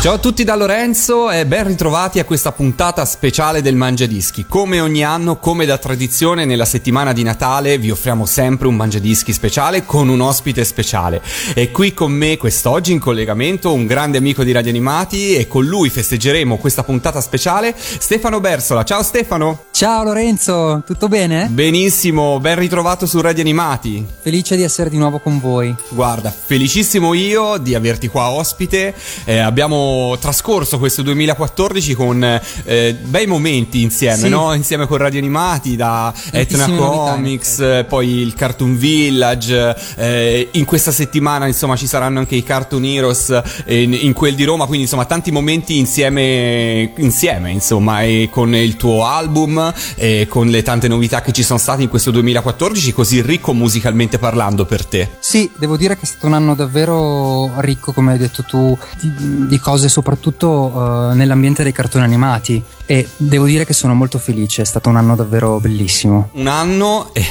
Ciao a tutti da Lorenzo e ben ritrovati a questa puntata speciale del Mangiadischi. Come ogni anno, come da tradizione, nella settimana di Natale vi offriamo sempre un Mangiadischi speciale con un ospite speciale. E qui con me quest'oggi in collegamento un grande amico di Radio Animati e con lui festeggeremo questa puntata speciale, Stefano Bersola. Ciao Stefano! Ciao Lorenzo, tutto bene? Benissimo, ben ritrovato su Radio Animati. Felice di essere di nuovo con voi. Guarda, felicissimo io di averti qua ospite. Eh, abbiamo trascorso questo 2014 con eh, bei momenti insieme, Sì. no? Insieme con Radio Animati, da Etna novità, Comics, eh, poi il Cartoon Village. eh, in questa settimana, insomma, ci saranno anche i Cartoon Heroes eh, in, in quel di Roma. Quindi, insomma, tanti momenti insieme, insieme, insomma, e con il tuo album, e con le tante novità che ci sono state in questo 2014, così ricco musicalmente parlando per te. Sì, devo dire che è stato un anno davvero ricco, come hai detto tu, di, di cose soprattutto eh, nell'ambiente dei cartoni animati e devo dire che sono molto felice, è stato un anno davvero bellissimo. un anno eh,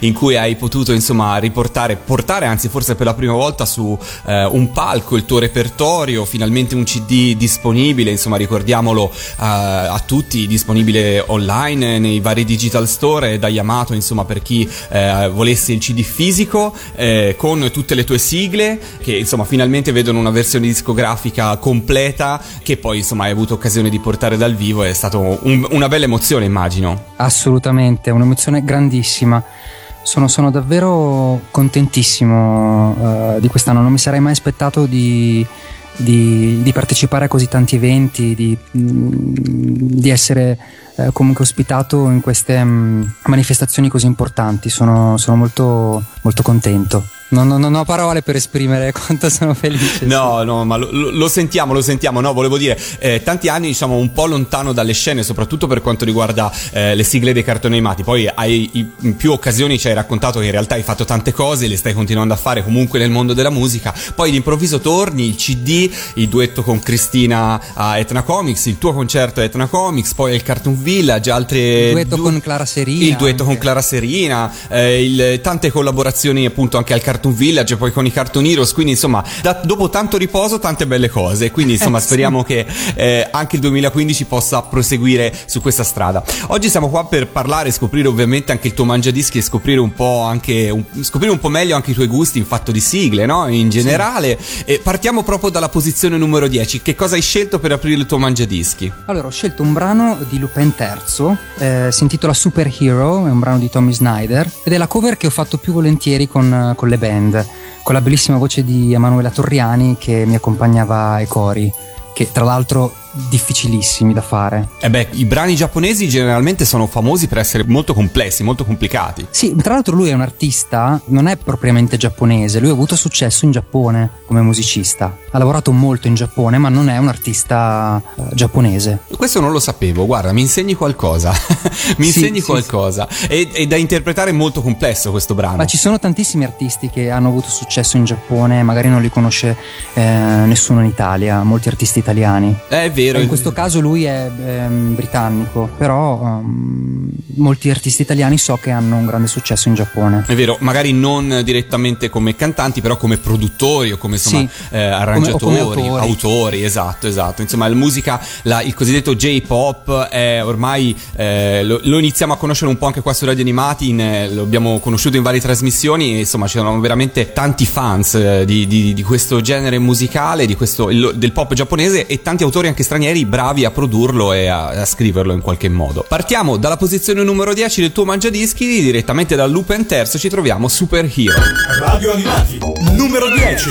in cui hai potuto insomma riportare, portare anzi forse per la prima volta su eh, un palco il tuo repertorio, finalmente un CD disponibile, insomma ricordiamolo eh, a tutti, disponibile online nei vari digital store e da Yamato insomma per chi eh, volesse il CD fisico eh, con tutte le tue sigle che insomma finalmente vedono una versione discografica completa che poi insomma hai avuto occasione di portare dal vivo, è stato un- una bella emozione immagino. Assolutamente, un'emozione grandissima. Sono, sono davvero contentissimo eh, di quest'anno, non mi sarei mai aspettato di, di- di partecipare a così tanti eventi, di, mm, di essere eh, comunque ospitato in queste mm, manifestazioni così importanti. Sono, sono molto, molto contento. Non, non- non ho parole per esprimere quanto sono felice. No, no, ma lo, lo- sentiamo, lo sentiamo. No, volevo dire, eh, tanti anni diciamo un po' lontano dalle scene, soprattutto per quanto riguarda eh, le sigle dei cartoni animati. Poi hai, i- in più occasioni ci hai raccontato che in realtà hai fatto tante cose, le stai continuando a fare comunque nel mondo della musica. Poi d'improvviso torni, il CD, il duetto con Cristina a Etna Comics, il tuo concerto a Etna Comics, poi il Cartoon Village, altre... Il duetto du- con Clara Serina. Il duetto con anche. Clara Serina, eh, il- tante collaborazioni appunto anche al Cartoon Village, poi con i Cartoon Heroes, quindi insomma da- dopo tanto riposo tante belle cose, quindi insomma Eh, sì. speriamo che eh, anche il 2015 possa proseguire su questa strada. Oggi siamo qua per parlare, scoprire ovviamente anche il tuo mangiadischi e scoprire un po' anche un, scoprire un po' meglio anche i tuoi gusti in fatto di sigle, no? In generale. E partiamo proprio dalla posizione numero 10. Che cosa hai scelto per aprire il tuo mangiadischi? Allora, ho scelto un brano di Lupin III, eh, si intitola Superhero, è un brano di Tommy Snyder, ed è la cover che ho fatto più volentieri con, con le band, con la bellissima voce di Emanuela Torriani che mi accompagnava ai cori, che tra l'altro difficilissimi da fare. Eh beh, i brani giapponesi generalmente sono famosi per essere molto complessi, molto complicati. Sì, tra l'altro lui è un artista, non è propriamente giapponese, lui ha avuto successo in Giappone come musicista, ha lavorato molto in Giappone, ma non è un artista eh, giapponese. Questo non lo sapevo, guarda, mi insegni qualcosa. mi Sì, insegni sì, qualcosa. E, è da interpretare molto complesso questo brano. Ma ci sono tantissimi artisti che hanno avuto successo in Giappone, magari non li conosce eh, nessuno in Italia, molti artisti italiani. È vero. In questo caso lui è ehm, britannico, però ehm, molti artisti italiani so che hanno un grande successo in Giappone. È vero, magari non direttamente come cantanti, però come produttori o come insomma Sì. eh, arrangiatori, Come- come autori. autori, esatto, esatto. Insomma, la musica, la- il cosiddetto J-pop è ormai eh, lo, lo iniziamo a conoscere un po' anche qua su Radio Animati, in, eh, lo abbiamo conosciuto in varie trasmissioni e insomma ci sono veramente tanti fans eh, di, di- di questo genere musicale, di questo, del pop giapponese e tanti autori anche stranieri bravi a produrlo e a, a scriverlo in qualche modo. Partiamo dalla posizione numero 10 del tuo mangiadischi, direttamente dal Lupin terzo ci troviamo Superhero. Radio Animati, numero 10.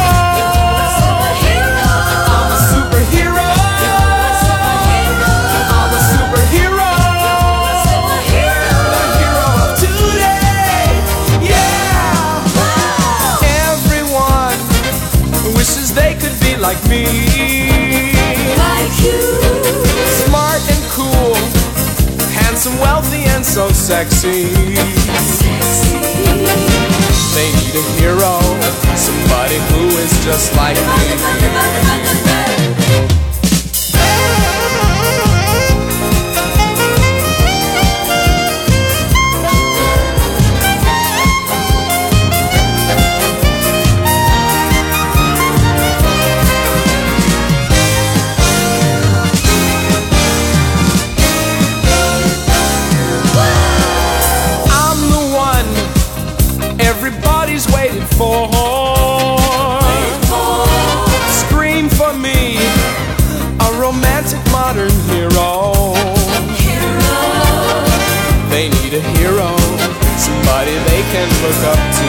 could be like me. Smart and cool, handsome, wealthy, and so sexy. They need a hero, somebody who is just like me. Can look up to.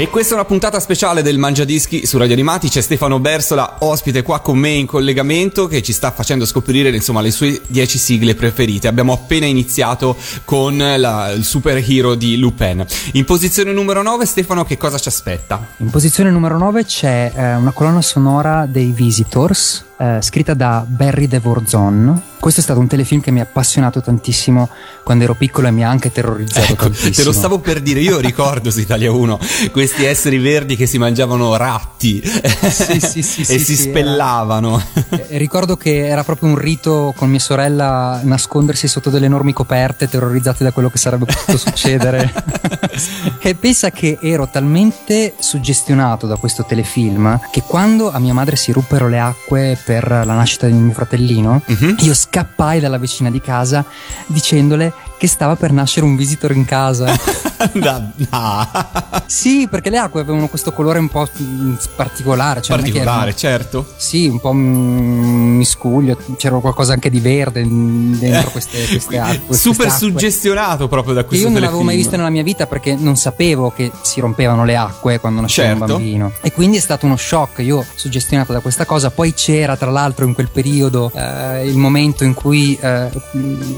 E questa è una puntata speciale del Mangiadischi su Radio Animati. C'è Stefano Bersola, ospite qua con me in collegamento, che ci sta facendo scoprire insomma le sue 10 sigle preferite. Abbiamo appena iniziato con la- il superhero di Lupin. In posizione numero 9, Stefano, che cosa ci aspetta? In posizione numero 9 c'è eh, una colonna sonora dei Visitors, eh, scritta da Barry DeVorzon. Questo è stato un telefilm che mi ha appassionato tantissimo quando ero piccolo e mi ha anche terrorizzato Ecco, tantissimo. te lo stavo per dire, io ricordo su Italia 1 questi esseri verdi che si mangiavano ratti Sì, sì, sì, e si spellavano. Eh, Ricordo che era proprio un rito con mia sorella nascondersi sotto delle enormi coperte, terrorizzati da quello che sarebbe potuto succedere. e pensa che ero talmente suggestionato da questo telefilm che quando a mia madre si ruppero le acque per la nascita di mio fratellino, Mhm. io scappai dalla vicina di casa dicendole che stava per nascere un visitor in casa. Da- no. sì, perché le acque avevano questo colore un po' particolare. Cioè che erano- Particolare, certo. sì, un po' miscuglio, c'era qualcosa anche di verde dentro queste, queste acque. queste Super acque. suggestionato proprio da Che questo io non l'avevo mai visto nella mia vita perché non sapevo che si rompevano le acque quando nasceva Certo. un bambino. E quindi è stato uno shock. Io suggestionato da questa cosa. Poi c'era, tra l'altro, in quel periodo eh, il momento in cui eh,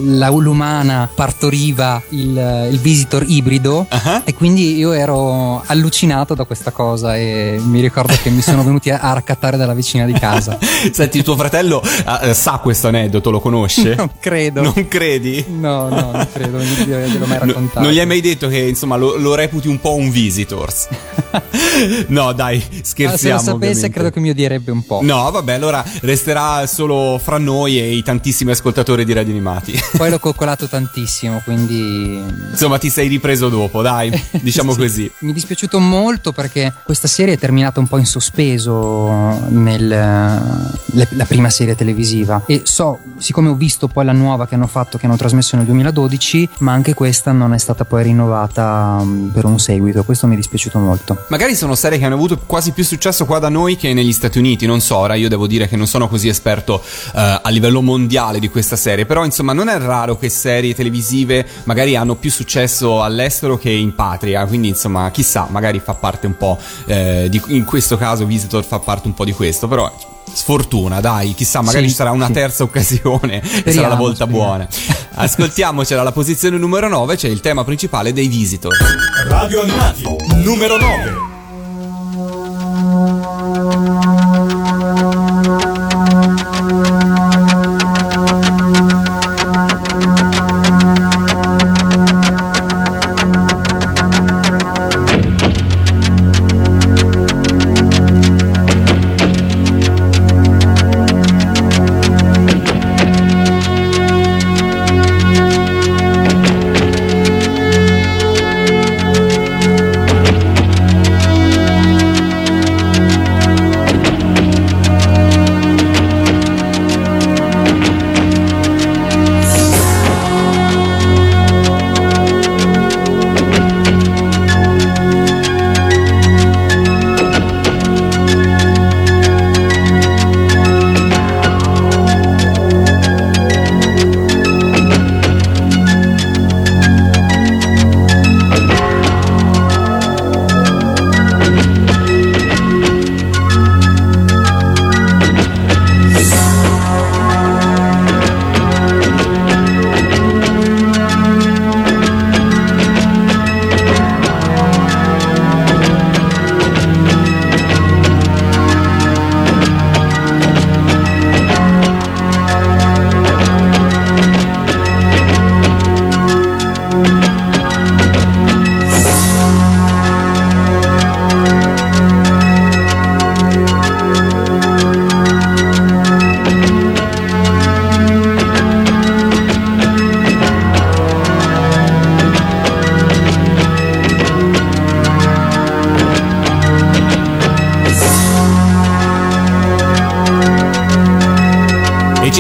la, l'umana partoriva il, il visitor ibrido. Ah. E quindi io ero allucinato da questa cosa. E mi ricordo che mi sono venuti a, raccattare dalla vicina di casa. Senti, tuo fratello eh, sa questo aneddoto, lo conosce? Non credo. Non credi? No, no, non credo di averlo mai No- raccontato. non gli hai mai detto che insomma lo, lo reputi un po' un visitors? no, dai, Ah, se scherziamo. lo sapesse, ovviamente. credo che mi odierebbe un po'. No, vabbè, allora resterà solo fra noi e i tantissimi ascoltatori di Radio Animati. Poi l'ho coccolato tantissimo, quindi. Insomma, ti sei ripreso dopo, dai, diciamo Sì. così. Mi è dispiaciuto molto perché questa serie è terminata un po' in sospeso nel, le- la prima serie televisiva e so, siccome ho visto poi la nuova che hanno fatto, che hanno trasmesso nel 2012, ma anche questa non è stata poi rinnovata mm, per un seguito, questo mi è dispiaciuto molto. Magari sono serie che hanno avuto quasi più successo qua da noi che negli Stati Uniti, non so, ora io devo dire che non sono così esperto eh, a livello mondiale di questa serie, però insomma non è raro che serie televisive magari hanno più successo all'estero che in patria, quindi insomma chissà, magari fa parte un po' eh, di, in questo caso Visitor fa parte un po' di questo, però sfortuna, dai, chissà, magari Sì, ci sarà una sì. terza occasione e sarà la Speriamo, volta speriamo. buona. Ascoltiamocela alla posizione numero 9, c'è il tema principale dei Visitor. Radio Animati, numero 9.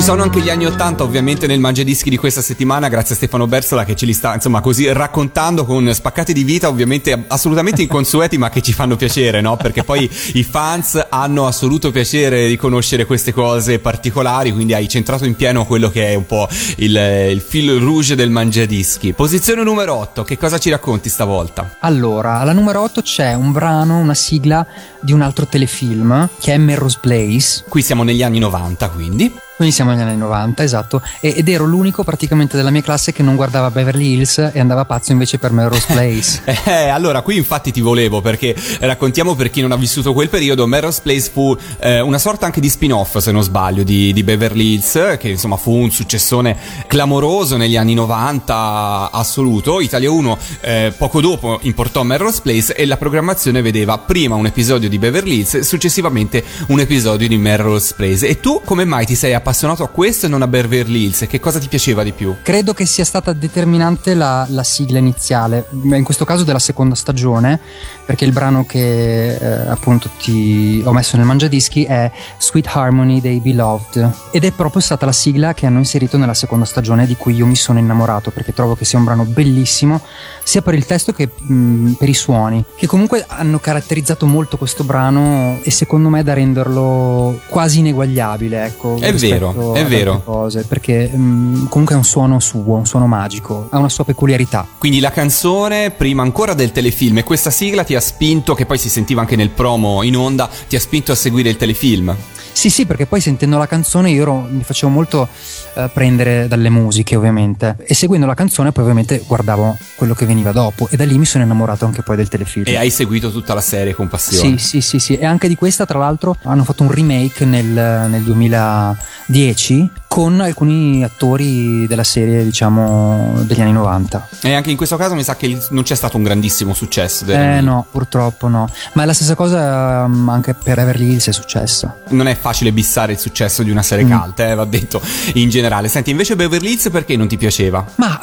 Ci sono anche gli anni 80 ovviamente nel Mangiadischi di questa settimana grazie a Stefano Bersola che ce li sta insomma così raccontando con spaccati di vita ovviamente assolutamente inconsueti ma che ci fanno piacere no? Perché poi i fans hanno assoluto piacere di conoscere queste cose particolari quindi hai centrato in pieno quello che è un po' il, il fil rouge del Mangiadischi. Posizione numero 8, che cosa ci racconti stavolta? Allora, alla numero 8 c'è un brano, una sigla di un altro telefilm che è Melrose Place. Qui siamo negli anni 90 quindi. Quindi siamo negli anni 90, esatto. Ed ero l'unico praticamente della mia classe che non guardava Beverly Hills e andava pazzo invece per Melrose Place. Eh, allora qui infatti ti volevo perché raccontiamo per chi non ha vissuto quel periodo, Melrose Place fu eh, una sorta anche di spin-off se non sbaglio di, di Beverly Hills che insomma fu un successone clamoroso negli anni 90 assoluto. Italia 1 eh, poco dopo importò Melrose Place e la programmazione vedeva prima un episodio di Beverly Hills successivamente un episodio di Melrose Place. E tu come mai ti sei appassionato a questo e non a Beverly Hills? Che cosa ti piaceva di più? Credo che sia stata determinante la, la sigla iniziale, in questo caso della seconda stagione, perché il brano che eh, appunto ti ho messo nel mangiadischi è Sweet Harmony dei Beloved ed è proprio stata la sigla che hanno inserito nella seconda stagione di cui io mi sono innamorato perché trovo che sia un brano bellissimo sia per il testo che mh, per i suoni, che comunque hanno caratterizzato molto questo brano e secondo me da renderlo quasi ineguagliabile, ecco. È vero, è vero. Cose, perché mh, comunque è un suono suo, un suono magico, ha una sua peculiarità. Quindi la canzone, prima ancora del telefilm, e questa sigla ti ha spinto, che poi si sentiva anche nel promo in onda, ti ha spinto a seguire il telefilm. Sì, sì, perché poi sentendo la canzone io ero- mi facevo molto eh, prendere dalle musiche, ovviamente. E seguendo la canzone, poi ovviamente guardavo quello che veniva dopo. E da lì mi sono innamorato anche poi del telefilm. E hai seguito tutta la serie con passione. Sì, sì, sì, sì. E anche di questa, tra l'altro, hanno fatto un remake nel, nel 2010 con alcuni attori della serie, diciamo, degli anni 90. E anche in questo caso mi sa che non c'è stato un grandissimo successo. Eh no, purtroppo no. Ma è la stessa cosa um, anche per Everly Hills è successa. Non è facile bissare il successo di una serie Mm. cult, eh, va detto in generale. Senti, invece Beverly Hills perché non ti piaceva? Ma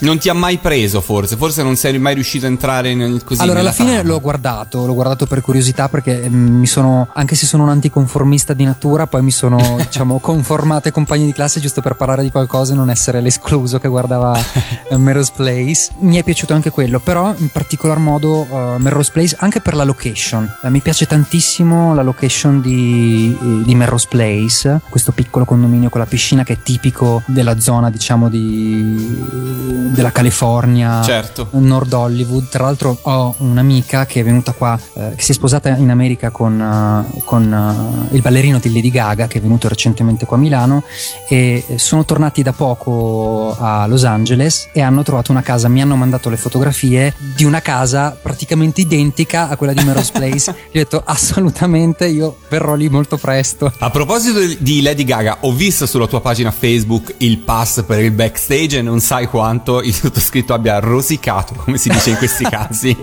Non ti ha mai preso, forse? Forse non sei mai riuscito a entrare nel così. allora, alla fine trama. l'ho guardato, l'ho guardato per curiosità perché mm, mi sono, anche se sono un anticonformista di natura, poi mi sono, diciamo, conformato ai compagni di classe giusto per parlare di qualcosa e non essere l'escluso che guardava eh, Melrose Place. Mi è piaciuto anche quello, però in particolar modo eh, Melrose Place anche per la location. Eh, mi piace tantissimo la location di, di Melrose Place, questo piccolo condominio con la piscina che è tipico della zona, diciamo, di della California, Certo. Nord Hollywood. Tra l'altro ho un'amica che è venuta qua, eh, che si è sposata in America con, eh, con, eh, il ballerino di Lady Gaga, che è venuto recentemente qua a Milano, e sono tornati da poco a Los Angeles e hanno trovato una casa, mi hanno mandato le fotografie di una casa praticamente identica a quella di Melrose Place. Gli ho detto assolutamente, io verrò lì molto presto. A proposito di Lady Gaga, ho visto sulla tua pagina Facebook il pass per il backstage e non sai quanto il sottoscritto abbia rosicato, come si dice in questi casi.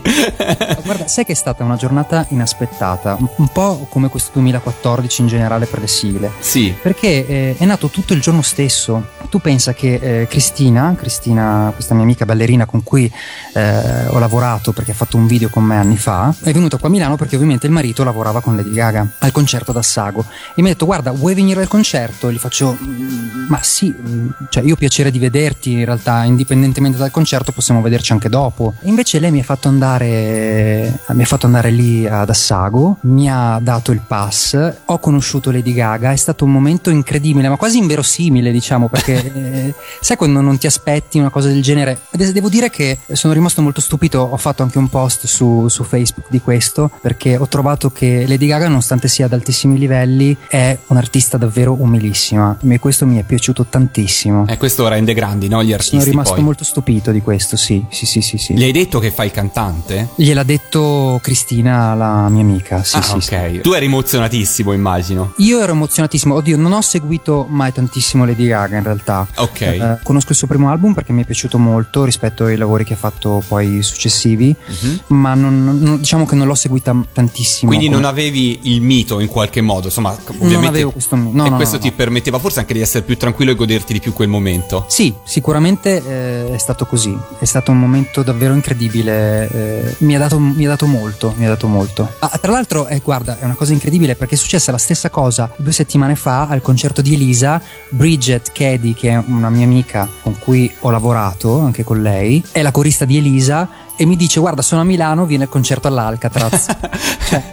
Guarda, sai che è stata una giornata inaspettata, un- po' come questo 2014 in generale per le sigle. sì. Perché eh, è nato tutto il giorno stesso. Tu pensa che eh, Cristina, Cristina, questa mia amica ballerina con cui eh, ho lavorato perché ha fatto un video con me anni fa, è venuta qua a Milano perché ovviamente il marito lavorava con Lady Gaga al concerto d'Assago e mi ha detto guarda vuoi venire al concerto? E gli faccio "Mm, ma sì, mm, cioè io ho piacere di vederti in realtà indipendentemente dal concerto possiamo vederci anche dopo. E invece lei mi ha fatto andare, mi ha fatto andare lì ad Assago, mi ha dato il pass, ho conosciuto Lady Gaga, è stato un momento incredibile, ma quasi inverosimile, diciamo, perché eh, sai quando non ti aspetti una cosa del genere? Devo dire che sono rimasto molto stupito, ho fatto anche un post su, su Facebook di questo, perché ho trovato che Lady Gaga, nonostante sia ad altissimi livelli, è un'artista davvero umilissima. E questo mi è piaciuto tantissimo. E questo rende grandi, no? Gli Sono artisti rimasto poi. molto stupito di questo, sì, sì, sì, sì. sì. Gli hai detto che fai il cantante? Gliel'ha detto Cristina, la mia amica. Sì, ah, sì, ok. sì. Tu eri emozionatissimo, immagino. Io ero emozionatissimo. Oddio, non ho seguito mai tantissimo Lady Gaga in realtà. Ok. Eh, conosco il suo primo album perché mi è piaciuto molto rispetto ai lavori che ha fatto poi successivi, Mhm. ma non- non- diciamo che non l'ho seguita tantissimo. Quindi non come- avevi il mito in qualche modo, insomma, ovviamente. avevo questo mi- no, e no, questo no, ti permetteva forse anche di essere più tranquillo e goderti di più quel momento. Sì, sicuramente eh, è stato così. È stato un momento davvero incredibile. eh, mi, ha dato, mi ha dato molto. Mi ha dato molto. Ah, tra l'altro, eh, guarda, è una cosa incredibile perché è successa la stessa cosa due settimane fa al concerto di Elisa. Bridget Cady, che è una mia amica con cui ho lavorato anche con lei, è la corista di Elisa. E mi dice: Guarda, sono a Milano, viene al concerto all'Alcatraz. Cioè,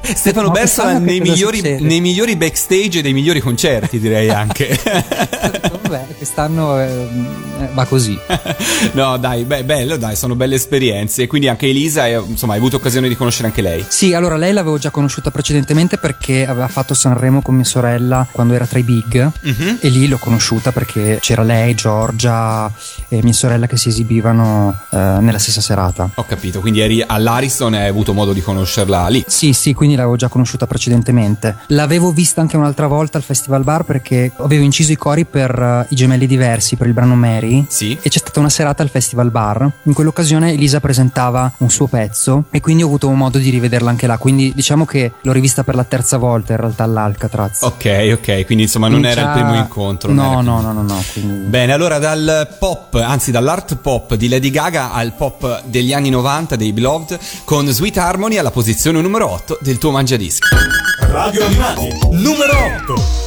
Stefano Bersola nei nei migliori backstage e dei migliori concerti, direi anche. Vabbè, quest'anno eh, va così. no, dai, beh, bello, dai, sono belle esperienze. Quindi anche Elisa, eh, insomma, hai avuto occasione di conoscere anche lei. Sì, allora lei l'avevo già conosciuta precedentemente perché aveva fatto Sanremo con mia sorella quando era tra i big Mhm. e lì l'ho conosciuta perché c'era lei, Giorgia e mia sorella che si esibivano eh, nella stessa serata. Ho capito, quindi eri all'Ariston e hai avuto modo di conoscerla lì. Sì, sì, quindi l'avevo già conosciuta precedentemente. L'avevo vista anche un'altra volta al Festival Bar perché avevo inciso i cori per eh, i gemelli diversi, per il brano Mary. Sì. E c'è stata una serata al Festival Bar. In quell'occasione Elisa presentava un suo pezzo e quindi ho avuto modo di rivederla anche là. Quindi diciamo che l'ho rivista per la terza volta in realtà all'Alcatraz. Ok, ok, quindi insomma non era il Già- primo incontro. No, era no, quindi- no, no, no. Quindi... Bene, allora dal pop, anzi dall'art pop di Lady Gaga al pop degli anni 90 dei Beloved con Sweet Harmony alla posizione numero 8 del tuo mangiadischi. Radio Animati, numero 8.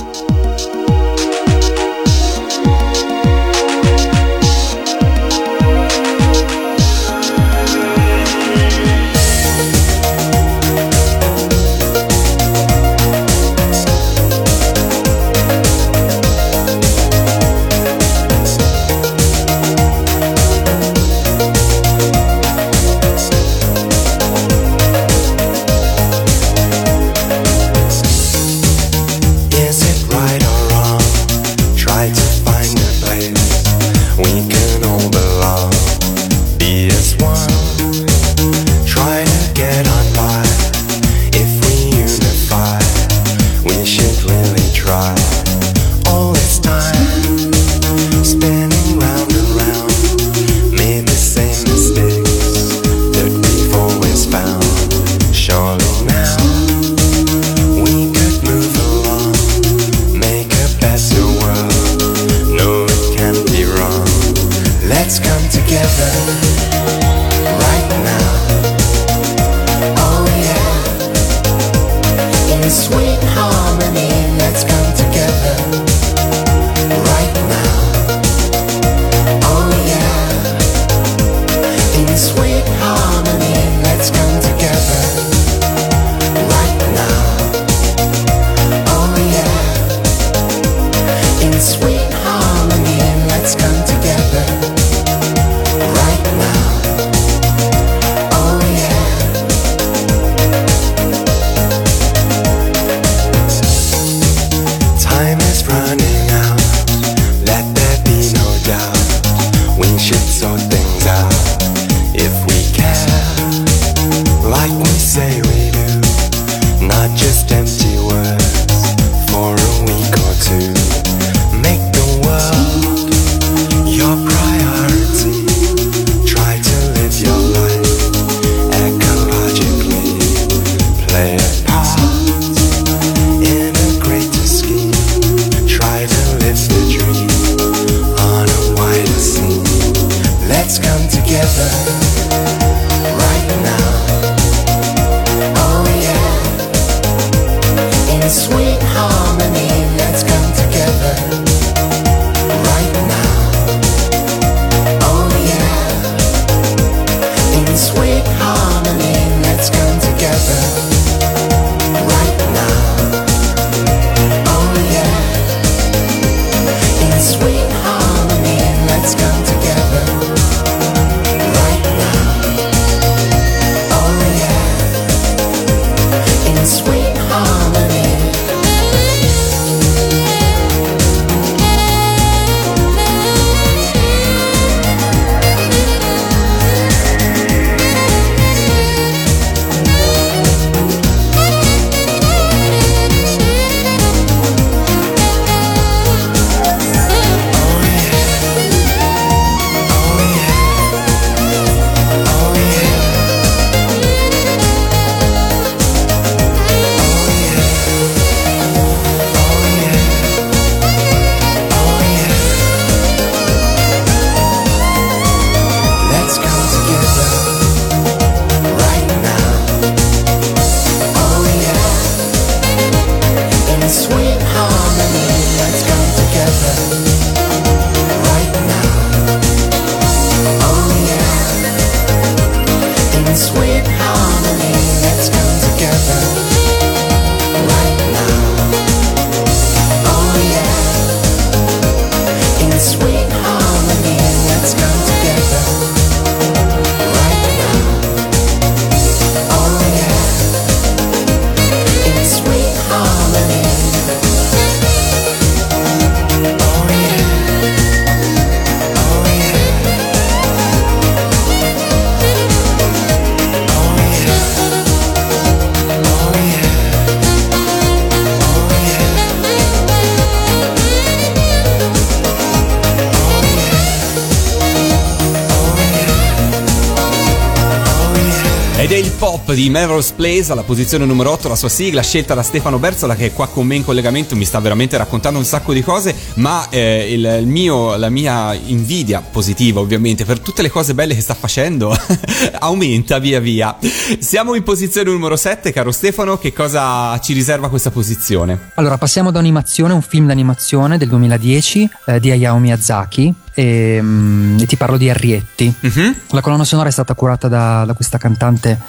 Pop di Melrose Place alla posizione numero 8, la sua sigla scelta da Stefano Berzola che è qua con me in collegamento, mi sta veramente raccontando un sacco di cose, ma eh, il mio, la mia invidia positiva ovviamente per tutte le cose belle che sta facendo aumenta via via. Siamo in posizione numero 7, caro Stefano, che cosa ci riserva questa posizione? Allora, passiamo da animazione, un film d'animazione del 2010 eh, di Hayao Miyazaki. E, mm, e ti parlo di Arrietti. Mhm. La colonna sonora è stata curata da, da questa cantante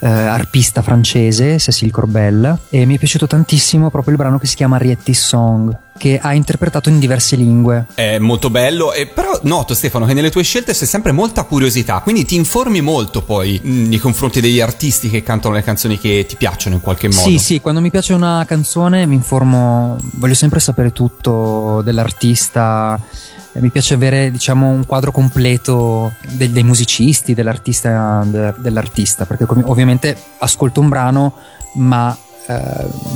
eh, arpista francese, Cécile Corbel, e mi è piaciuto tantissimo proprio il brano che si chiama Arrietti's Song, che ha interpretato in diverse lingue. È molto bello, e però noto Stefano che nelle tue scelte c'è sempre molta curiosità, quindi ti informi molto poi mh, nei confronti degli artisti che cantano le canzoni che ti piacciono in qualche modo. Sì, sì, quando mi piace una canzone mi informo, voglio sempre sapere tutto dell'artista. Mi piace avere, diciamo, un quadro completo de- dei musicisti, dell'artista, de- dell'artista, perché ovviamente ascolto un brano, ma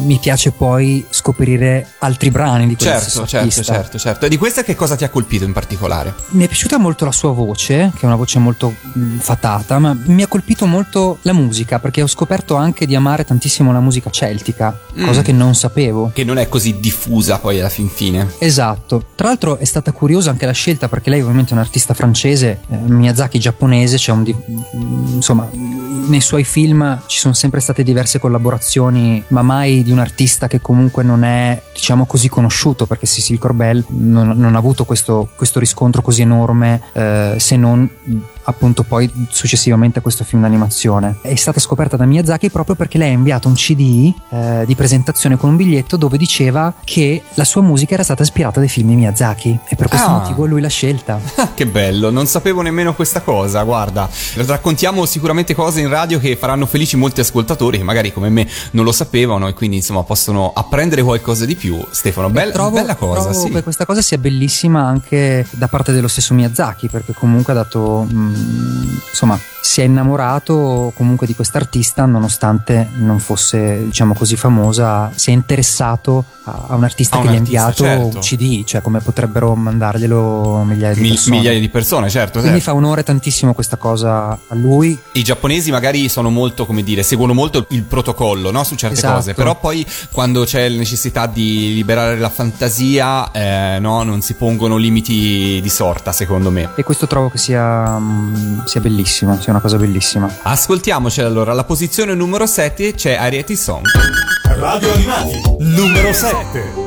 mi piace poi scoprire altri brani di quello stesso Certo, certo, certo, certo. E di questa che cosa ti ha colpito in particolare? Mi è piaciuta molto la sua voce, che è una voce molto mh, fatata, ma mi ha colpito molto la musica, perché ho scoperto anche di amare tantissimo la musica celtica, cosa Mm. che non sapevo. Che non è così diffusa poi alla fin fine. Esatto, tra l'altro è stata curiosa anche la scelta perché lei ovviamente è un artista francese, eh, Miyazaki giapponese, c'è un di- mm, insomma nei suoi film ci sono sempre state diverse collaborazioni, ma mai di un artista che comunque non è diciamo così conosciuto perché Cecil Corbel non, non ha avuto questo, questo riscontro così enorme eh, se non appunto poi successivamente a questo film d'animazione. È stata scoperta da Miyazaki proprio perché lei ha inviato un CD eh, di presentazione con un biglietto dove diceva che la sua musica era stata ispirata dai film di Miyazaki e per questo Ah. motivo lui l'ha scelta. che bello, non sapevo nemmeno questa cosa. Guarda, raccontiamo sicuramente cose in radio che faranno felici molti ascoltatori che magari come me non lo sapevano e quindi insomma possono apprendere qualcosa di più. Stefano, bel- trovo, bella cosa, trovo sì. che questa cosa sia bellissima anche da parte dello stesso Miyazaki perché comunque ha dato mm, insomma si è innamorato comunque di quest'artista nonostante non fosse diciamo così famosa si è interessato a, un artista A un che gli ha artista, inviato certo. un CD cioè come potrebbero mandarglielo migliaia di Mil- persone migliaia di persone, certo. quindi certo. fa onore tantissimo questa cosa a lui I giapponesi magari sono molto, come dire, seguono molto il protocollo no? su certe Esatto. cose, però poi quando c'è la necessità di liberare la fantasia, eh, no, non si pongono limiti di sorta, secondo me. e questo trovo che sia, mm, sia bellissimo sia una cosa bellissima Ascoltiamoci allora, alla posizione numero 7 c'è Arieti Song. Radio Animati, numero 7.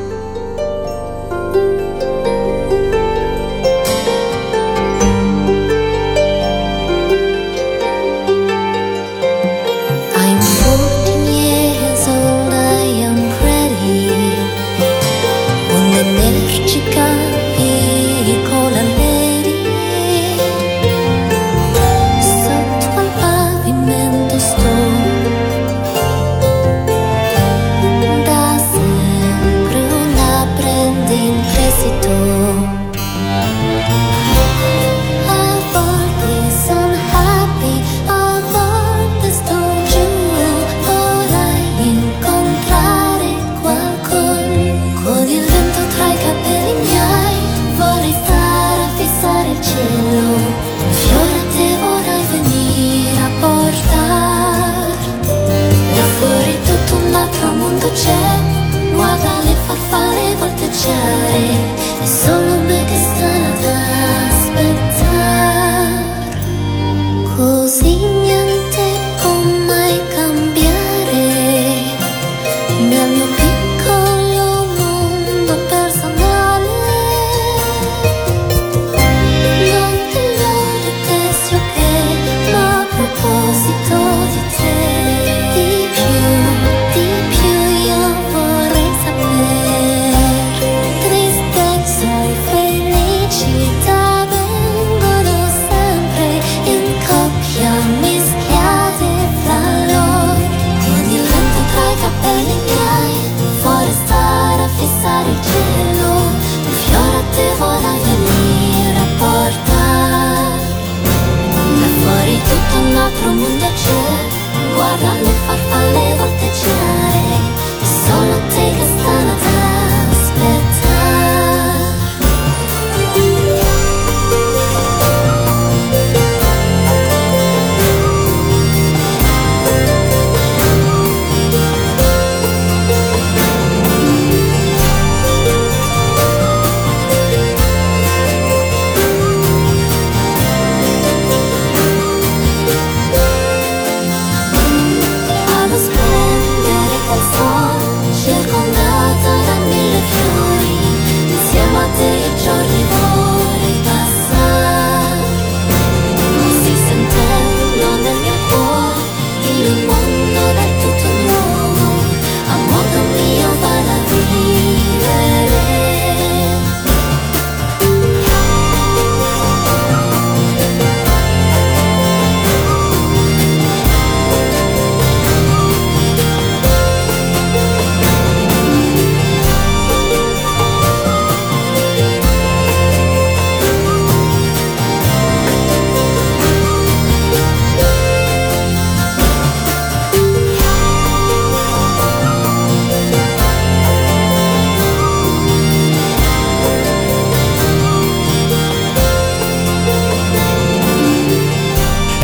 So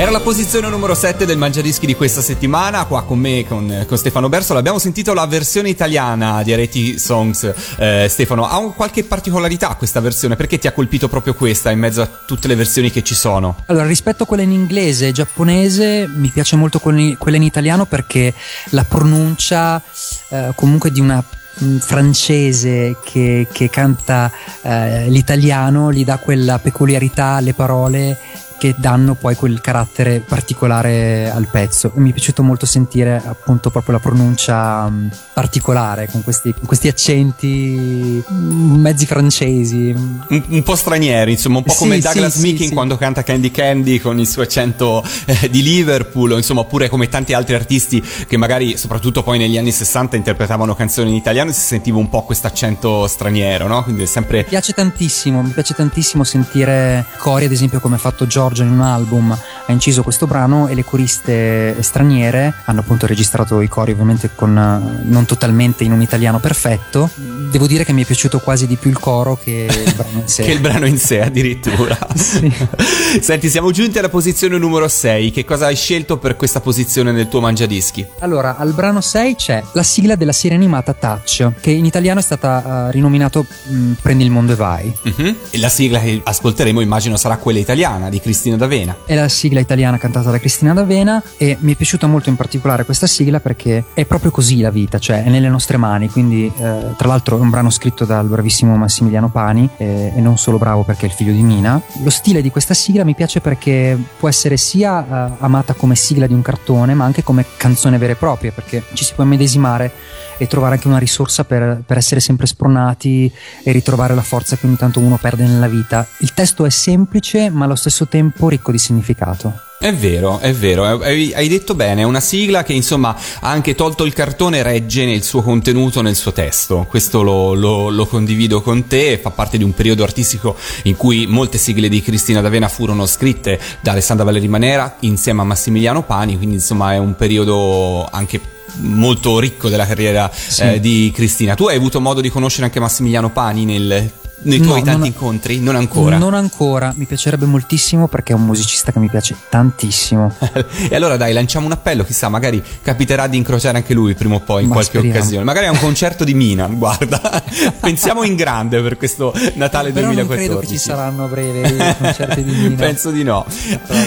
Era la posizione numero 7 del Mangiadischi di questa settimana, qua con me, con, con Stefano Bersola. Abbiamo sentito la versione italiana di Areti Songs. Eh, Stefano, ha un- qualche particolarità questa versione? Perché ti ha colpito proprio questa in mezzo a tutte le versioni che ci sono? Allora, rispetto a quella in inglese e giapponese, mi piace molto quella in italiano perché la pronuncia eh, comunque di una mm, francese che, che canta eh, l'italiano gli dà quella peculiarità alle parole che danno poi quel carattere particolare al pezzo. Mi è piaciuto molto sentire appunto proprio la pronuncia mh, particolare con questi, questi accenti mh, mezzi francesi. Un, un po' stranieri, insomma, un po' come sì, Douglas sì, Meeking sì. quando canta Candy Candy con il suo accento eh, di Liverpool, insomma, oppure come tanti altri artisti che magari, soprattutto poi negli anni 60, interpretavano canzoni in italiano e si sentiva un po' questo accento straniero, no? Quindi è sempre Mi piace tantissimo, mi piace tantissimo sentire cori, ad esempio come ha fatto Giorgio in un album, ha inciso questo brano e le coriste straniere hanno appunto registrato i cori ovviamente con eh, non totalmente in un italiano perfetto. Devo dire che mi è piaciuto quasi di più il coro che il brano in sé. che il brano in sé addirittura. Sì. Senti, siamo giunti alla posizione numero 6. Che cosa hai scelto per questa posizione nel tuo mangiadischi? Allora, al brano 6 c'è la sigla della serie animata Touch, che in italiano è stata eh, rinominato mh, Prendi il mondo e vai. Mhm. E la sigla che ascolteremo immagino sarà quella italiana di Cristina D'Avena. È la sigla italiana cantata da Cristina D'Avena e mi è piaciuta molto in particolare questa sigla perché è proprio così la vita, cioè è nelle nostre mani, quindi eh, tra l'altro è un brano scritto dal bravissimo Massimiliano Pani eh, e non solo bravo perché è il figlio di Mina. Lo stile di questa sigla mi piace perché può essere sia eh, amata come sigla di un cartone ma anche come canzone vera e propria perché ci si può immedesimare e trovare anche una risorsa per, per essere sempre spronati e ritrovare la forza che ogni tanto uno perde nella vita. Il testo è semplice ma allo stesso tempo ricco di significato. È vero, è vero, hai hai detto bene, è una sigla che insomma ha anche tolto il cartone, regge nel suo contenuto, nel suo testo. Questo lo, lo- lo condivido con te, fa parte di un periodo artistico in cui molte sigle di Cristina D'Avena furono scritte da Alessandra Valeri Manera insieme a Massimiliano Pani, quindi insomma è un periodo anche molto ricco della carriera eh, di Cristina. Tu hai avuto modo di conoscere anche Massimiliano Pani nel- nei No, tuoi tanti non- incontri? Non ancora. Non ancora, mi piacerebbe moltissimo perché è un musicista che mi piace tantissimo. E allora dai, lanciamo un appello, chissà, magari capiterà di incrociare anche lui prima o poi in Ma qualche speriamo. occasione. Magari a un concerto di Mina, guarda. Pensiamo in grande per questo Natale Però non 2014. credo che ci saranno a breve i concerti di Mina. Penso di no.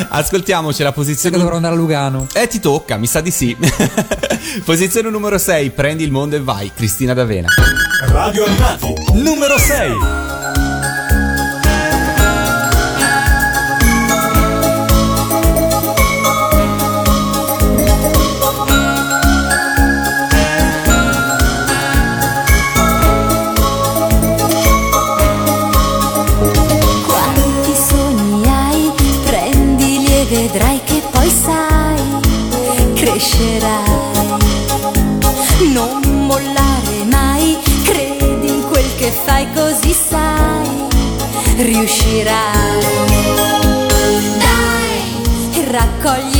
Ascoltiamoci la posizione dovrò andare a Lugano. Eh, ti tocca, mi sa di sì. Posizione numero 6, prendi il mondo e vai, Cristina D'Avena. Radio Animati, numero 6. Riuscirai. Dai, raccogli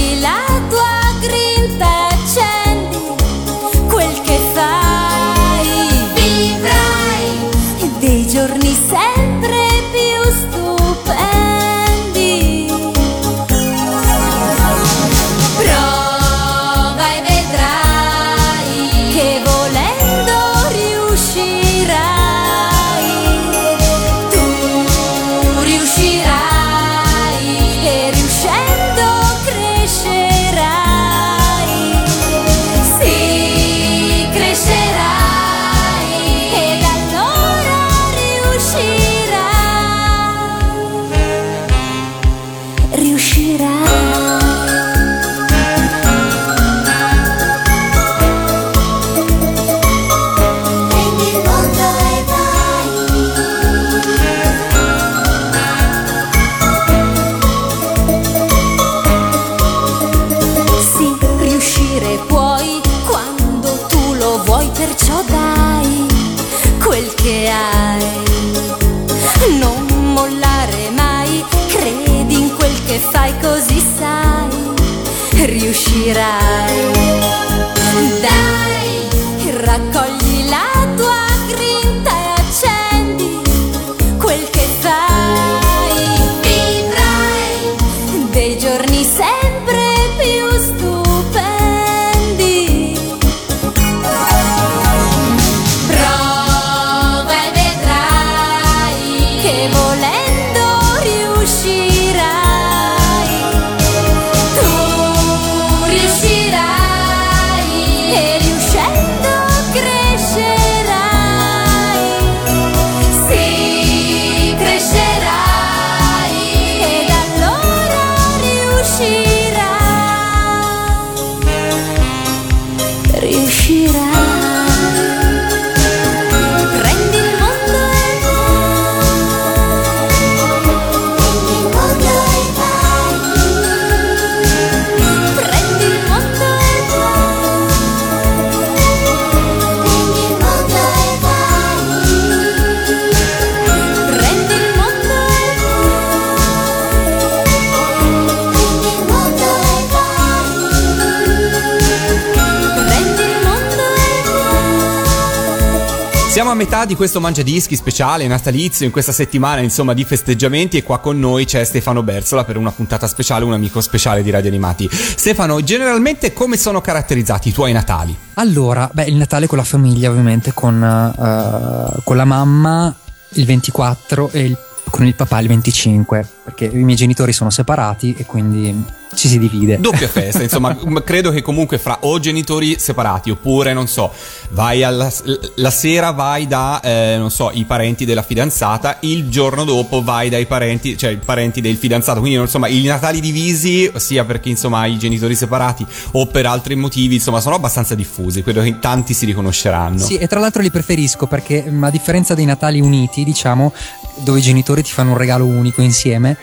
di questo Mangia Dischi speciale natalizio in questa settimana insomma di festeggiamenti e qua con noi c'è Stefano Berzola per una puntata speciale, un amico speciale di Radio Animati. Stefano, generalmente come sono caratterizzati i tuoi Natali? Allora, beh, il Natale con la famiglia, ovviamente, con, eh, con la mamma il 24 e il- con il papà il 25, perché i miei genitori sono separati e quindi ci si divide. Doppia festa, insomma, credo che comunque fra o genitori separati oppure, non so, vai alla la sera vai da, eh, non so, i parenti della fidanzata, il giorno dopo vai dai parenti, cioè i parenti del fidanzato, quindi insomma i Natali divisi, sia perché insomma hai i genitori separati o per altri motivi, insomma sono abbastanza diffusi, credo che tanti si riconosceranno. Sì, e tra l'altro li preferisco perché mm, a differenza dei Natali uniti, diciamo, dove i genitori ti fanno un regalo unico insieme,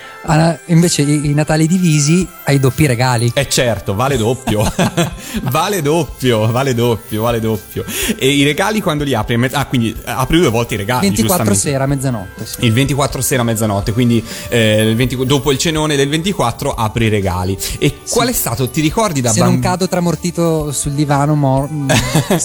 invece i, i Natali divisi hai doppi regali. Eh certo, vale doppio. vale doppio, vale doppio, vale doppio. E i regali quando li apri? Ah, quindi apri due volte i regali. 24 giustamente. sera, mezzanotte. Sì. Il 24 sera mezzanotte, quindi eh, il 20 dopo il cenone del 24 apri i regali. E qual è stato? Ti ricordi da Se non bambino? cado tramortito sul divano, mor- mm,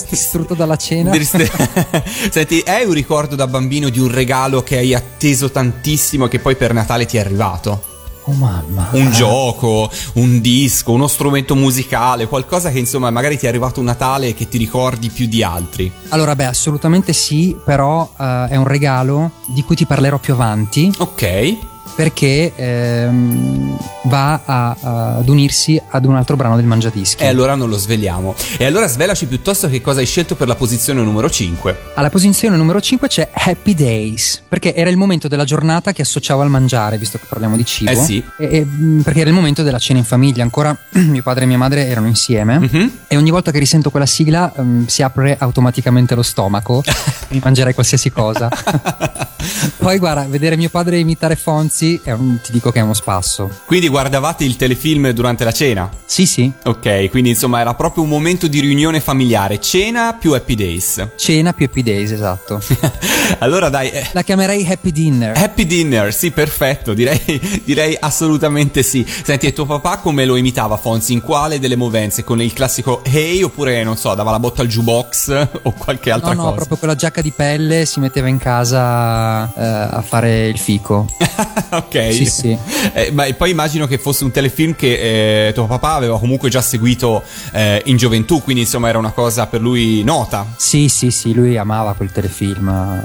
distrutto dalla cena. Senti, hai un ricordo da bambino di un regalo che hai atteso tantissimo e che poi per Natale ti è arrivato? Oh mamma. Un gioco, un disco, uno strumento musicale, qualcosa che insomma magari ti è arrivato un Natale e che ti ricordi più di altri. Allora, beh, assolutamente sì, però eh, è un regalo di cui ti parlerò più avanti Ok. Perché ehm, va a- ad unirsi ad un altro brano del Mangiadischi. E allora non lo sveliamo. E allora svelaci piuttosto che cosa hai scelto per la posizione numero 5. Alla posizione numero 5 c'è Happy Days, perché era il momento della giornata che associavo al mangiare, visto che parliamo di cibo. Eh sì. E- e, mh, perché era il momento della cena in famiglia, ancora mio padre e mia madre erano insieme. Mhm. E ogni volta che risento quella sigla ehm, si apre automaticamente lo stomaco, mi mangerei qualsiasi cosa. Poi guarda, vedere mio padre imitare Fonzi, un- ti dico che è uno spasso. Quindi guardavate il telefilm durante la cena? Sì, sì, Ok, quindi insomma era proprio un momento di riunione familiare, cena più happy days. cena più Happy Days, esatto. allora dai, eh, La chiamerei Happy Dinner. happy dinner, sì, perfetto, direi, direi assolutamente sì. Senti, e tuo papà come lo imitava Fonzi? In quale delle movenze? Con il classico hey oppure, non so, dava la botta al jukebox o qualche altra No, no, cosa? proprio con la giacca di pelle si metteva in casa eh, a fare il fico. ok. Sì, sì. Eh, ma poi immagino che fosse un telefilm che eh, tuo papà aveva comunque già seguito eh, in gioventù, quindi insomma era una cosa per lui nota. Sì, sì, sì, lui amava quel telefilm, eh,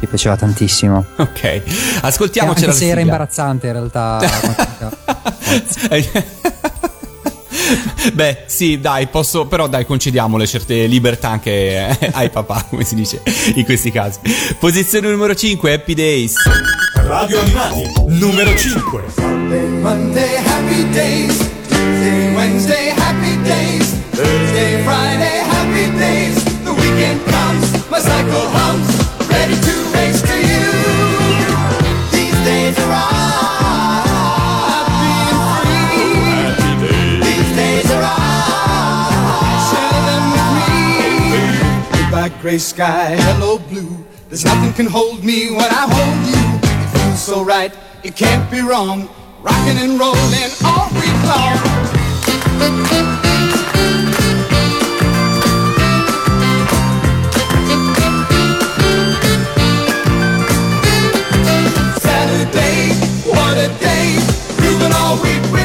gli piaceva tantissimo. Ok, ascoltiamoci Anche se era imbarazzante in realtà. Beh, sì, dai, posso, però dai, concediamole certe libertà anche eh, ai papà, come si dice in questi casi. Posizione numero 5, Happy Days. Radio Animati, numero 5. Monday, happy days. Tuesday, Wednesday, happy days. Thursday, Friday, happy days. The weekend comes, my cycle hums, gray sky, hello blue. There's nothing can hold me when I hold you. It feels so right, it can't be wrong. Rocking and rolling all week long. Saturday, what a day, grooving all week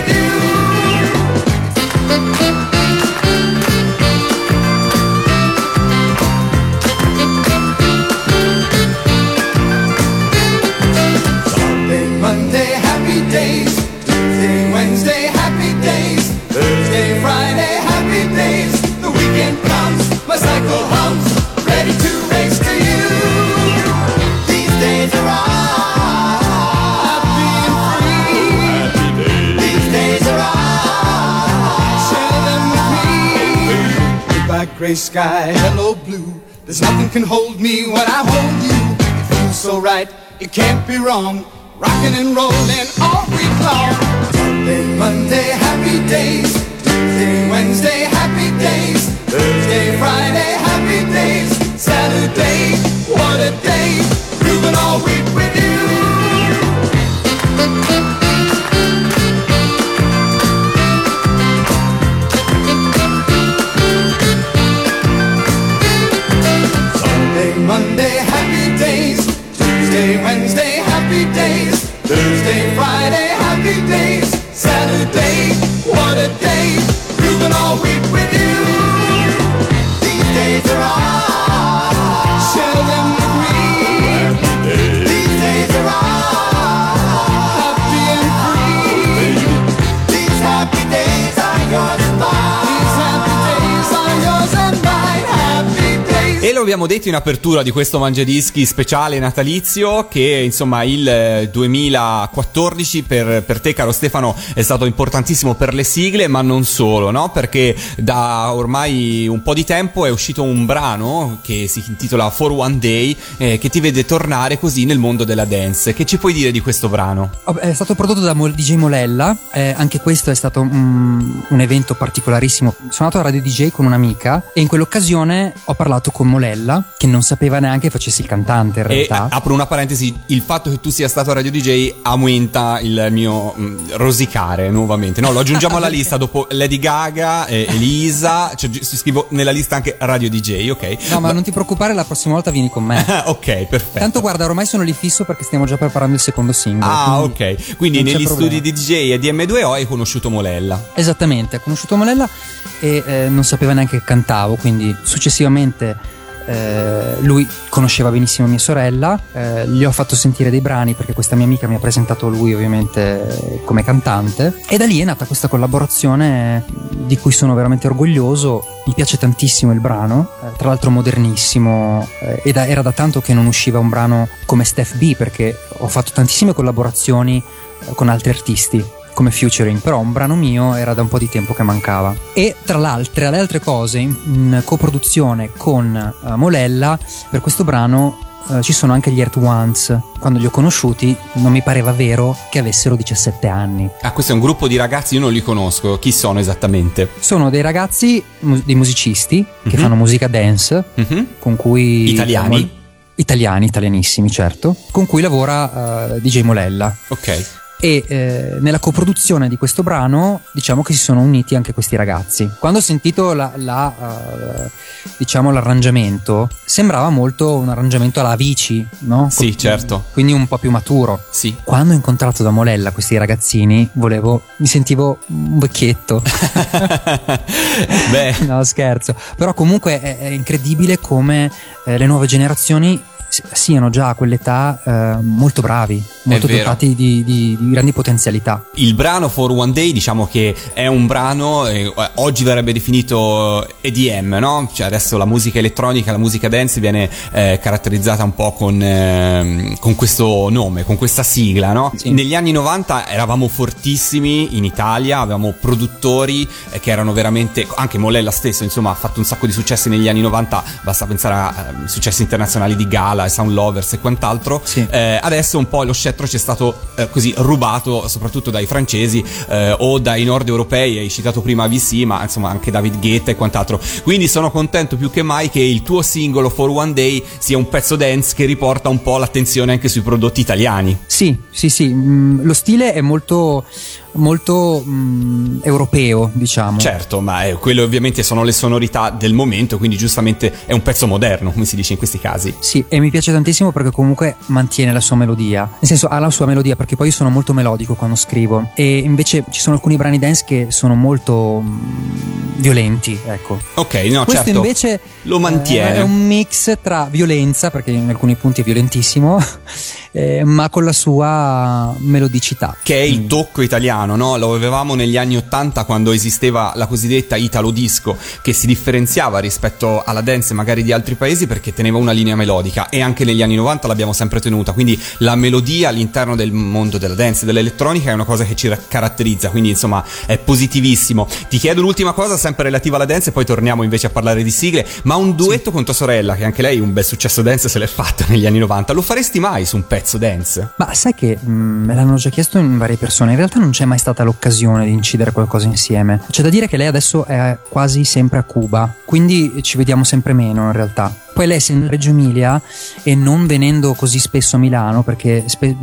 gray sky, hello blue. There's nothing can hold me when I hold you. It feels so right, it can't be wrong. Rocking and rolling all week long. Sunday, Monday, happy days. Tuesday, Wednesday, happy days. Thursday, Friday, happy days. Saturday, what a day. Grooving all week with you. Monday, happy days. Tuesday, Wednesday, happy days. Thursday, Friday, happy days. Abbiamo detto in apertura di questo Mangiadischi speciale natalizio che insomma il eh, 2014 per, per te caro Stefano è stato importantissimo per le sigle ma non solo no? perché da ormai un po' di tempo è uscito un brano che si intitola For One Day eh, che ti vede tornare così nel mondo della dance che ci puoi dire di questo brano? È stato prodotto da DJ Molella, eh, anche questo è stato un, un evento particolarissimo. Sono andato a Radio DJ con un'amica e in quell'occasione ho parlato con Molella, che non sapeva neanche facessi il cantante in E realtà. apro una parentesi, il fatto che tu sia stato a Radio DJ aumenta il mio mm, rosicare nuovamente. No, lo aggiungiamo alla lista dopo Lady Gaga, eh, Elisa, cioè, scrivo nella lista anche Radio DJ, ok? No, ma non ti preoccupare, la prossima volta vieni con me. ok, perfetto. Tanto guarda, ormai sono lì fisso perché stiamo già preparando il secondo singolo. Ah, quindi ok. Quindi negli studi di DJ e di M2O hai conosciuto Molella. Esattamente, ha conosciuto Molella e eh, non sapeva neanche che cantavo, quindi successivamente eh, lui conosceva benissimo mia sorella, eh, gli ho fatto sentire dei brani perché questa mia amica mi ha presentato lui ovviamente come cantante. E da lì è nata questa collaborazione di cui sono veramente orgoglioso, mi piace tantissimo il brano, eh, tra l'altro modernissimo eh, e da- era da tanto che non usciva un brano come Steph B perché ho fatto tantissime collaborazioni eh, con altri artisti come featuring, però un brano mio era da un po' di tempo che mancava. E tra l'altro, le altre cose, in, in coproduzione con eh, Molella, per questo brano eh, ci sono anche gli Earth Ones. Quando li ho conosciuti non mi pareva vero che avessero 17 anni. Ah, questo è un gruppo di ragazzi, io non li conosco. Chi sono esattamente? Sono dei ragazzi, mu- dei musicisti che Mhm. fanno musica dance, Mhm. con cui... Italiani? Italiani, italianissimi certo, con cui lavora eh, DJ Molella. Ok. E eh, nella coproduzione di questo brano diciamo che si sono uniti anche questi ragazzi quando ho sentito la, la, eh, diciamo l'arrangiamento sembrava molto un arrangiamento alla Avicii no? Sì, certo. quindi un po' più maturo Sì. quando ho incontrato da Molella questi ragazzini volevo mi sentivo un vecchietto Beh, no scherzo però comunque è, è incredibile come eh, le nuove generazioni siano già a quell'età eh, molto bravi molto dotati di, di- di grandi potenzialità Il brano For One Day diciamo che è un brano, eh, oggi verrebbe definito EDM, no? Cioè adesso la musica elettronica, la musica dance viene eh, caratterizzata un po' con, ehm, con questo nome, con questa sigla, no? Sì. Negli anni 90 eravamo fortissimi in Italia, avevamo produttori eh, che erano veramente, anche Molella stesso insomma ha fatto un sacco di successi negli anni 90, basta pensare a eh, successi internazionali di Gala, Sound Lovers e quant'altro. Sì. Eh, adesso un po' lo scettro ci è stato eh, così rubato soprattutto dai francesi eh, o dai nord europei, hai citato prima VC ma insomma anche David Guetta e quant'altro. Quindi sono contento più che mai che il tuo singolo For One Day sia un pezzo dance che riporta un po' l'attenzione anche sui prodotti italiani. Sì, sì, sì, mm, lo stile è molto, molto mm, europeo, diciamo. Certo, ma eh, quelle ovviamente sono le sonorità del momento, quindi giustamente è un pezzo moderno, come si dice in questi casi. Sì, e mi piace tantissimo perché comunque mantiene la sua melodia. Nel senso, ha la sua melodia perché poi io sono molto melodico quando scrivo. E invece ci sono alcuni brani dance che sono molto mm, violenti, ecco. Ok, no, Questo certo. invece lo mantiene. eh, è un mix tra violenza, perché in alcuni punti è violentissimo, eh, ma con la sua melodicità. che è il Mm. tocco italiano italiano, no? Lo avevamo negli anni 80 quando esisteva la cosiddetta Italo Disco, che si differenziava rispetto alla dance magari di altri paesi perché teneva una linea melodica e anche negli anni 90 l'abbiamo sempre tenuta, quindi la melodia all'interno del mondo della dance e dell'elettronica è una cosa che ci ra- caratterizza, quindi insomma è positivissimo. Ti chiedo l'ultima cosa sempre relativa alla dance e poi torniamo invece a parlare di sigle, ma un duetto con tua sorella, che anche lei un bel successo dance se l'è fatto negli anni 90, lo faresti mai su un pezzo dance? Ma sai che mm, me l'hanno già chiesto in varie persone, in realtà non c'è mai stata l'occasione di incidere qualcosa insieme. C'è da dire che lei adesso è quasi sempre a Cuba, quindi ci vediamo sempre meno in realtà. Poi lei essendo in Reggio Emilia e non venendo così spesso a Milano, perché spe-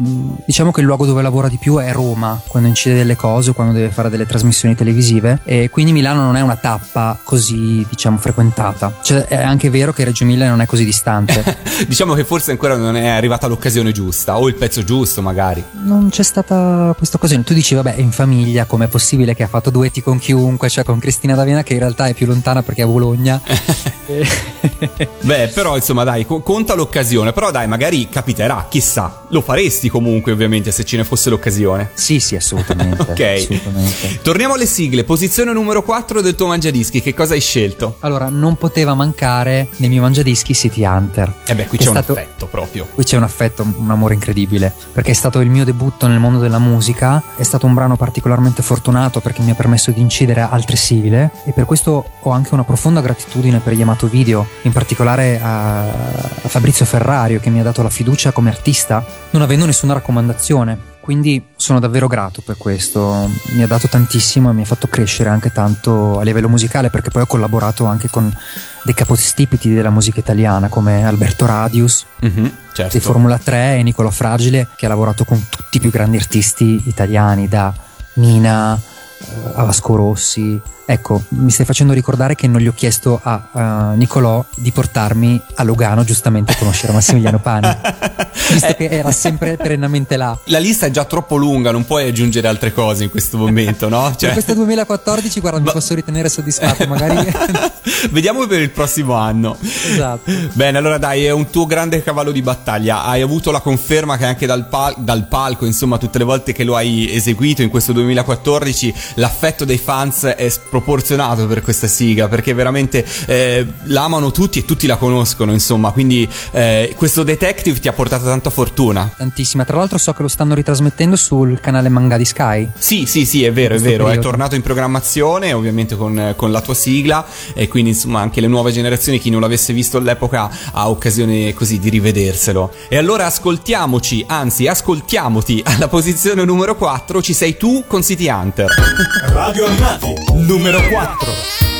diciamo che il luogo dove lavora di più è Roma, quando incide delle cose o quando deve fare delle trasmissioni televisive, e quindi Milano non è una tappa così, diciamo, frequentata. Cioè, è anche vero che Reggio Emilia non è così distante. diciamo che forse ancora non è arrivata l'occasione giusta, o il pezzo giusto magari. non c'è stata questa occasione. Tu dici, vabbè, in famiglia, com'è possibile che ha fatto duetti con chiunque, cioè con Cristina D'Avena, che in realtà è più lontana perché è a Bologna. E- Beh, però insomma dai, co- conta l'occasione, però dai, magari capiterà, chissà. Lo faresti comunque ovviamente se ce ne fosse l'occasione. sì, sì, assolutamente. Ok. assolutamente. Torniamo alle sigle, posizione numero 4 del tuo mangiadischi, che cosa hai scelto? Allora, non poteva mancare nei miei mangiadischi City Hunter. Eh beh, qui c'è è un stato- affetto proprio. Qui c'è un affetto, un amore incredibile, perché è stato il mio debutto nel mondo della musica, è stato un brano particolarmente fortunato perché mi ha permesso di incidere altre sigle e per questo ho anche una profonda gratitudine per Yamato Video, in particolare a, a Fabrizio Ferrario che mi ha dato la fiducia come artista, non avendo nessuna raccomandazione. Quindi sono davvero grato per questo, mi ha dato tantissimo e mi ha fatto crescere anche tanto a livello musicale perché poi ho collaborato anche con dei capostipiti della musica italiana come Alberto Radius, Mhm, certo. di Formula 3 e Nicola Fragile che ha lavorato con tutti i più grandi artisti italiani da Mina eh, a Vasco Rossi ecco mi stai facendo ricordare che non gli ho chiesto a eh, Nicolò di portarmi a Lugano giustamente a conoscere Massimiliano Pani visto che era sempre perennemente là La lista è già troppo lunga, non puoi aggiungere altre cose in questo momento, no? per Cioè, questo 2014 guarda mi Ma- posso ritenere soddisfatto magari Vediamo per il prossimo anno. esatto Bene, allora dai, è un tuo grande cavallo di battaglia. Hai avuto la conferma che anche dal, pal- dal palco, insomma, tutte le volte che lo hai eseguito in questo 2014, l'affetto dei fans è sproporzionato per questa sigla, perché veramente eh, la amano tutti e tutti la conoscono, insomma. Quindi eh, questo detective ti ha portato tanta fortuna. tantissima tra l'altro so che lo stanno ritrasmettendo sul canale Manga di Sky Sì, sì, sì, è vero, è vero. È periodo. tornato in programmazione, ovviamente con, con la tua sigla, e quindi insomma anche le nuove generazioni, chi non l'avesse visto all'epoca, ha occasione così di rivederselo. E allora ascoltiamoci, anzi, ascoltiamoti alla posizione numero 4, ci sei tu con City Hunter. Radio Animati, numero 4.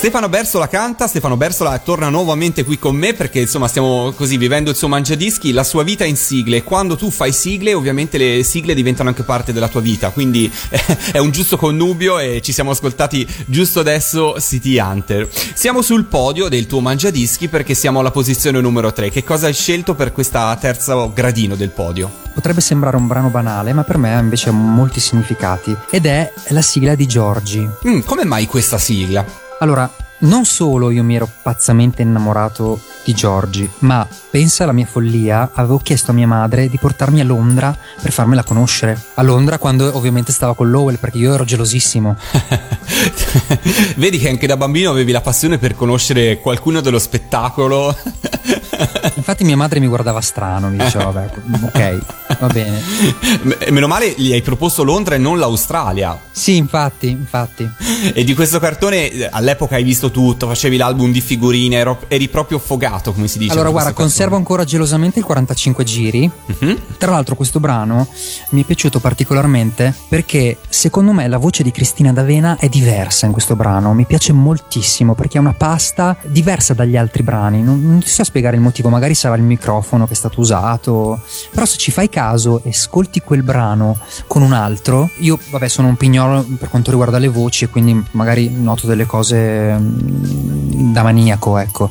Stefano Bersola canta, Stefano Bersola torna nuovamente qui con me perché insomma stiamo così vivendo il suo mangiadischi, la sua vita in sigle quando tu fai sigle ovviamente le sigle diventano anche parte della tua vita, quindi è un giusto connubio e ci siamo ascoltati giusto adesso City Hunter. Siamo sul podio del tuo mangiadischi perché siamo alla posizione numero 3, che cosa hai scelto per questa terza gradino del podio? Potrebbe sembrare un brano banale, ma per me invece ha molti significati ed è la sigla di Giorgi. Mm, come mai questa sigla? Allora, non solo io mi ero pazzamente innamorato di Giorgi, ma pensa alla mia follia, avevo chiesto a mia madre di portarmi a Londra per farmela conoscere. A Londra quando ovviamente stava con Lowell perché io ero gelosissimo. Vedi che anche da bambino avevi la passione per conoscere qualcuno dello spettacolo. Infatti mia madre mi guardava strano, mi diceva vabbè, ok, va bene. M- Meno male gli hai proposto Londra e non l'Australia. Sì, infatti, infatti. E di questo cartone eh, all'epoca hai visto tutto, facevi l'album di figurine, ero- eri proprio affogato, come si dice. Allora, da guarda, conservo ancora gelosamente il 45 giri. Mhm. Tra l'altro, questo brano mi è piaciuto particolarmente perché secondo me la voce di Cristina D'Avena è diversa in questo brano. Mi piace moltissimo perché è una pasta diversa dagli altri brani. Non, non ti so spiegare il motivo, magari sarà il microfono che è stato usato. Però, se ci fai caso e ascolti quel brano con un altro, io, vabbè, sono un pignolo per quanto riguarda le voci e quindi magari noto delle cose mm, da maniaco, ecco.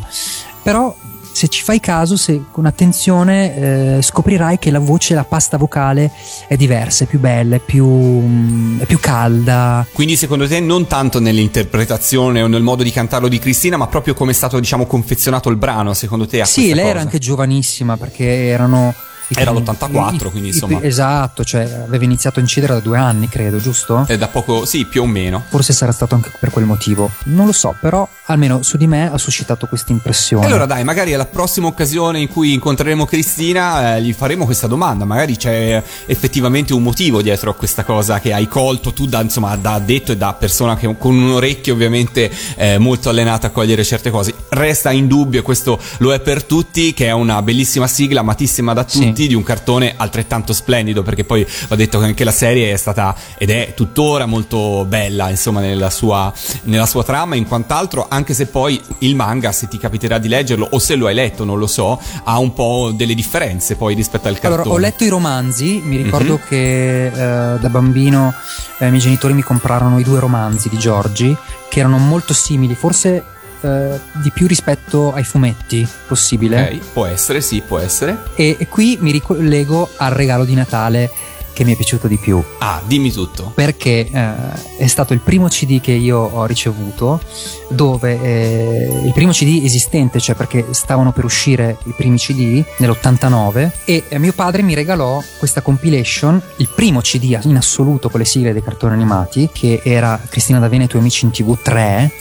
Però se ci fai caso, se con attenzione eh, scoprirai che la voce, la pasta vocale è diversa, è più bella, è più, mm, è più calda. Quindi secondo te non tanto nell'interpretazione o nel modo di cantarlo di Cristina, ma proprio come è stato diciamo confezionato il brano, secondo te? Sì, lei era cosa? anche giovanissima perché erano... i Era primi- l'84, i- quindi, i- insomma. Esatto, cioè aveva iniziato a incidere da due anni, credo, giusto? È da poco, sì, più o meno. Forse sarà stato anche per quel motivo. Non lo so, però almeno su di me ha suscitato questa impressione. E allora dai, magari alla prossima occasione in cui incontreremo Cristina eh, gli faremo questa domanda, magari c'è effettivamente un motivo dietro a questa cosa che hai colto tu da, insomma, da addetto e da persona che con un orecchio ovviamente eh, molto allenata a cogliere certe cose. Resta indubbio, e questo lo è per tutti, che è una bellissima sigla, amatissima da Sì. tutti, di un cartone altrettanto splendido, perché poi va detto che anche la serie è stata ed è tuttora molto bella, insomma, nella sua, nella sua trama, in quant'altro, anche se poi il manga, se ti capiterà di leggerlo o se lo hai letto, non lo so, ha un po' delle differenze poi rispetto al cartone. Allora, ho letto i romanzi, mi ricordo Mhm. che eh, da bambino eh, i miei genitori mi comprarono i due romanzi di Giorgi, che erano molto simili, forse eh, di più rispetto ai fumetti possibile. Ok, può essere, sì, può essere. E, e qui mi ricollego al regalo di Natale che mi è piaciuto di più. Ah, dimmi tutto. Perché eh, è stato il primo CD che io ho ricevuto, dove eh, il primo CD esistente, cioè perché stavano per uscire i primi CD nell'89, e eh, mio padre mi regalò questa compilation, il primo CD in assoluto con le sigle dei cartoni animati, che era Cristina D'Avena e i tuoi amici in TV 3,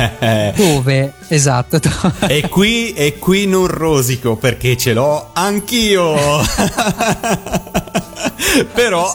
dove, esatto, e qui, e qui non rosico perché ce l'ho anch'io. però,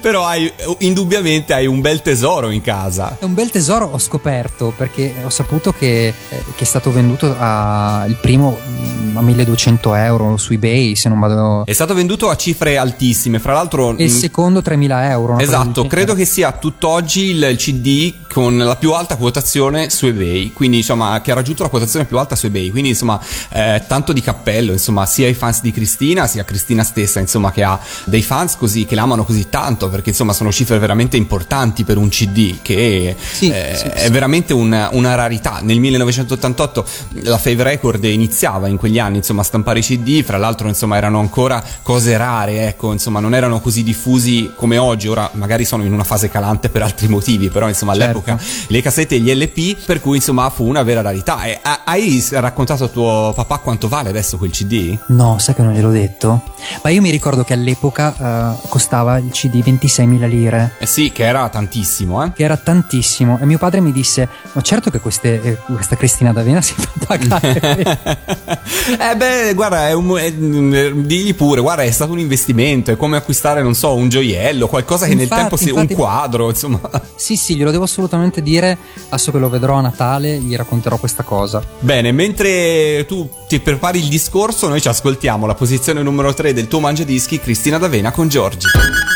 però hai, indubbiamente hai un bel tesoro in casa. È un bel tesoro ho scoperto perché ho saputo che, eh, che è stato venduto a, il primo mm, a 1200 euro su eBay se non vado È stato venduto a cifre altissime, fra l'altro. e il mh, secondo 3000 euro Esatto, credo che sia tutt'oggi il CD con la più alta quotazione su eBay, quindi insomma che ha raggiunto la quotazione più alta su eBay, quindi insomma eh, tanto di cappello, insomma sia ai fans di Cristina sia Cristina stessa, insomma che ha dei fans così che l'amano così tanto perché insomma sono cifre veramente importanti per un CD che Sì, eh, sì, è sì. veramente un- una rarità. Nel 1988 la Fave Record iniziava in quegli anni insomma a stampare i CD, fra l'altro insomma erano ancora cose rare, ecco, insomma non erano così diffusi come oggi, ora magari sono in una fase calante per altri motivi, però insomma Certo. all'epoca le cassette e gli LP, per cui insomma fu una vera rarità. E, ha- hai raccontato a tuo papà quanto vale adesso quel CD? No, sai che non gliel'ho detto? Ma io mi ricordo che all'epoca eh, costava il CD 26.000 lire. Eh sì, che era tantissimo, eh. Che era tantissimo e mio padre mi disse: Ma certo che queste, eh, questa Cristina D'Avena si fa pagare. eh beh, guarda, è un, è, mm, digli pure, guarda, è stato un investimento, è come acquistare, non so, un gioiello, qualcosa che nel Infatti, tempo si... un quadro, insomma. sì, sì, glielo devo assolutamente dire. Adesso che lo vedrò a Natale, gli racconterò questa cosa. Bene, mentre tu ti prepari il discorso, noi ci ascoltiamo la posizione numero 3 del tuo mangiadischi, Cristina D'Avena cena con Giorgi.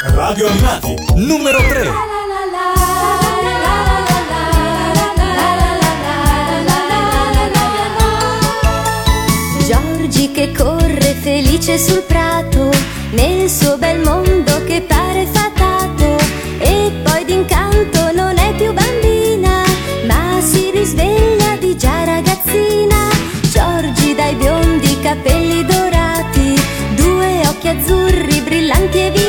Radio Animati, numero 3. Giorgi che corre felice sul prato, nel suo bel mondo che pare fatato, e poi d'incanto non è più bambina, ma si risveglia di già ragazzina. Giorgi dai biondi capelli dorati, due occhi azzurri brillanti e vivaci,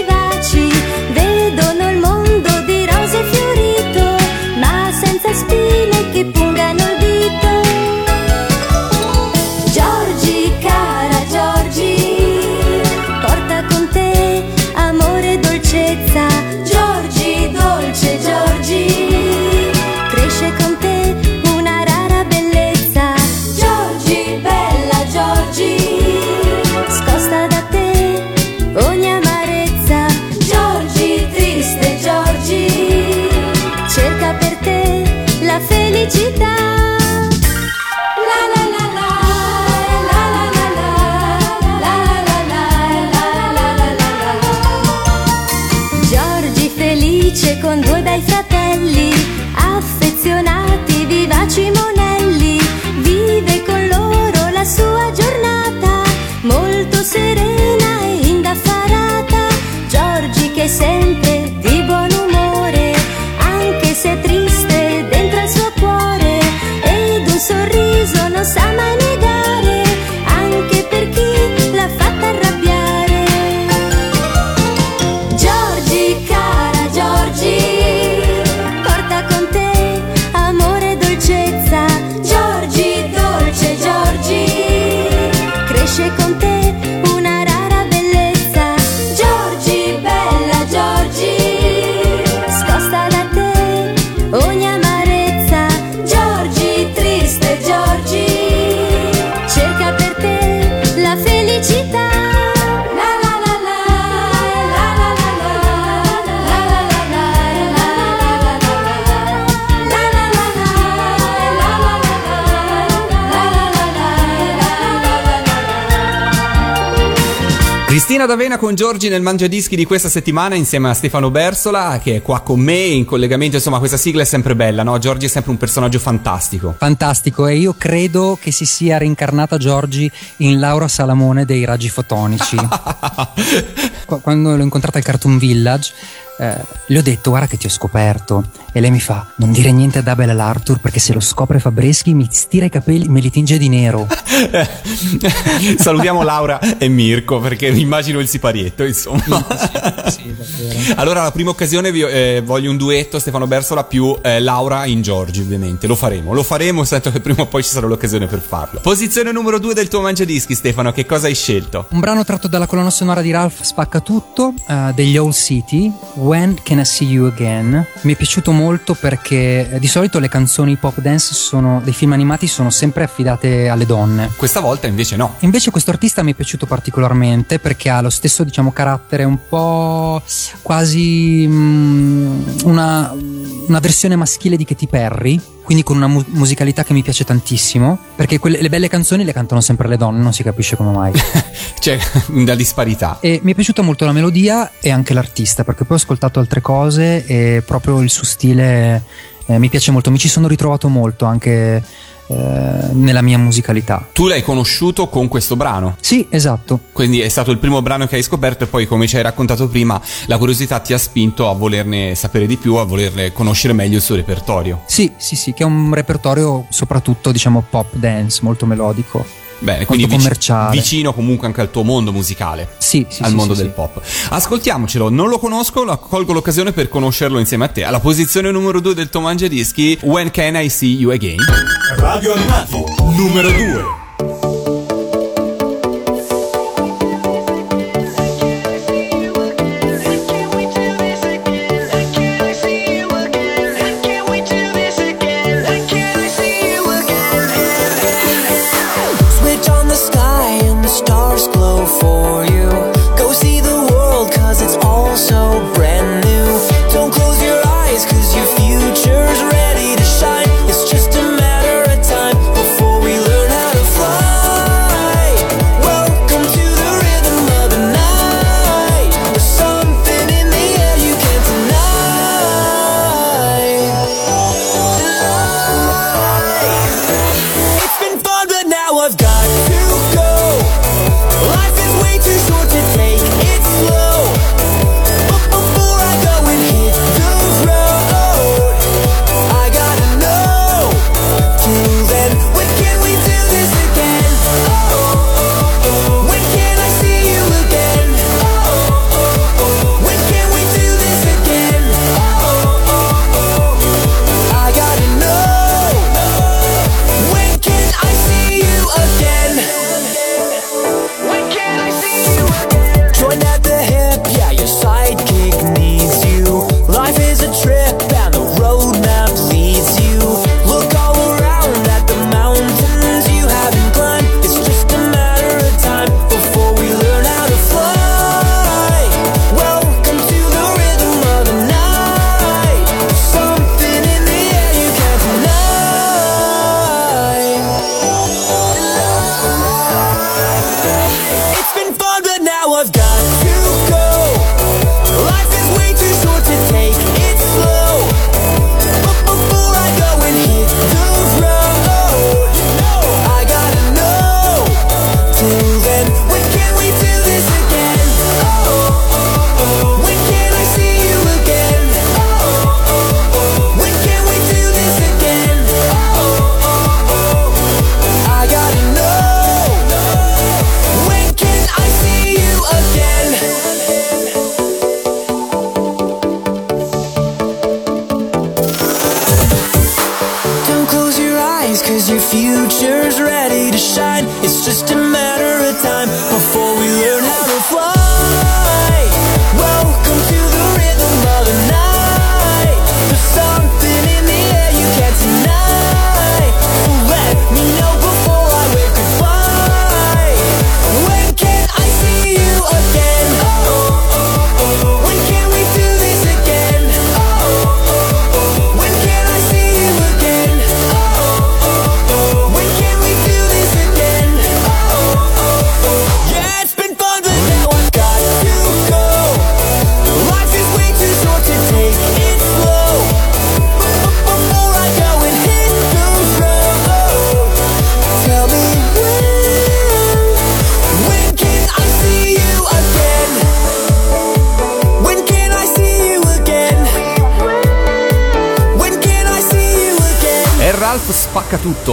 la Cristina D'Avena con Giorgi nel Mangiadischi di questa settimana insieme a Stefano Bersola che è qua con me in collegamento. Insomma, questa sigla è sempre bella, no? Giorgi è sempre un personaggio fantastico. Fantastico, e io credo che si sia reincarnata Giorgi in Laura Salamone dei raggi fotonici. Qu- Quando l'ho incontrata al Cartoon Village, eh, le ho detto: Guarda, che ti ho scoperto. E lei mi fa: Non dire niente ad Abel all'Arthur perché se lo scopre Fabreschi mi stira i capelli, me li tinge di nero. Salutiamo Laura e Mirko perché mi immagino il siparietto, insomma. sì, davvero. Allora, la prima occasione vi- eh, voglio un duetto Stefano Bersola più eh, Laura in Giorgi, ovviamente. Lo faremo, lo faremo, sento che prima o poi ci sarà l'occasione per farlo. Posizione numero due del tuo Mangiadischi, Stefano, che cosa hai scelto? Un brano tratto dalla colonna sonora di Ralph Spaccatutto eh, degli Old City, When Can I See You Again. Mi è piaciuto molto perché eh, di solito le canzoni pop dance sono, dei film animati sono sempre affidate alle donne. Questa volta invece no. Invece questo artista mi è piaciuto particolarmente perché ha lo stesso diciamo carattere un po' quasi mm, una, una versione maschile di Katy Perry quindi con una mu- musicalità che mi piace tantissimo perché quelle, le belle canzoni le cantano sempre le donne non si capisce come mai C'è una disparità. e mi è piaciuta molto la melodia e anche l'artista perché poi ho ascoltato altre cose e proprio il suo stile eh, mi piace molto mi ci sono ritrovato molto anche nella mia musicalità Tu l'hai conosciuto con questo brano. sì esatto Quindi è stato il primo brano che hai scoperto e poi come ci hai raccontato prima la curiosità ti ha spinto a volerne sapere di più, a volerne conoscere meglio il suo repertorio. Sì, sì, sì, che è un repertorio soprattutto, diciamo, pop dance, molto melodico. Bene, quindi Molto vic- commerciale. vicino comunque anche al tuo mondo musicale. Sì, sì, al sì, mondo sì, del sì. pop. Ascoltiamocelo, non lo conosco, colgo l'occasione per conoscerlo insieme a te. Alla posizione numero 2 del tuo Mangiadischi, When Can I See You Again? Radio Animati, numero 2.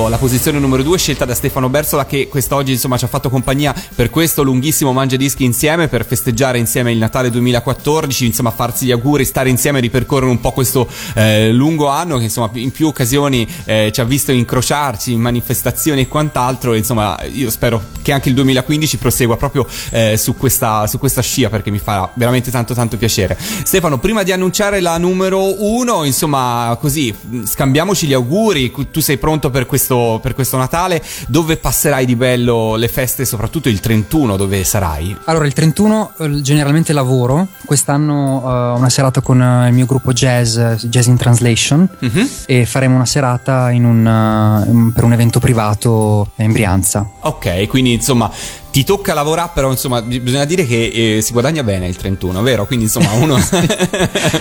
Spacca tutto, la posizione numero 2 scelta da Stefano Bersola che quest'oggi insomma ci ha fatto compagnia per questo lunghissimo Mangia Dischi insieme per festeggiare insieme il Natale 2014, insomma farsi gli auguri, stare insieme ripercorrere un po' questo eh, lungo anno che insomma in più occasioni eh, ci ha visto incrociarci in manifestazioni e quant'altro, e, insomma io spero che anche il 2015 prosegua proprio eh, su, questa, su questa scia perché mi farà veramente tanto tanto piacere. Stefano, prima di annunciare la numero 1, insomma così scambiamoci gli auguri, tu sei pronto per questo, per questo Natale, dove passerai di bello le feste, soprattutto il 31 dove sarai? Allora, il 31 eh, generalmente lavoro, quest'anno eh, ho una serata con eh, il mio gruppo jazz, eh, Jazz in Translation, Mhm. e faremo una serata in un, eh, in- per un evento privato in Brianza. Ok, quindi insomma ti tocca lavorare, però insomma bi- bisogna dire che eh, si guadagna bene il 31, vero? Quindi insomma uno...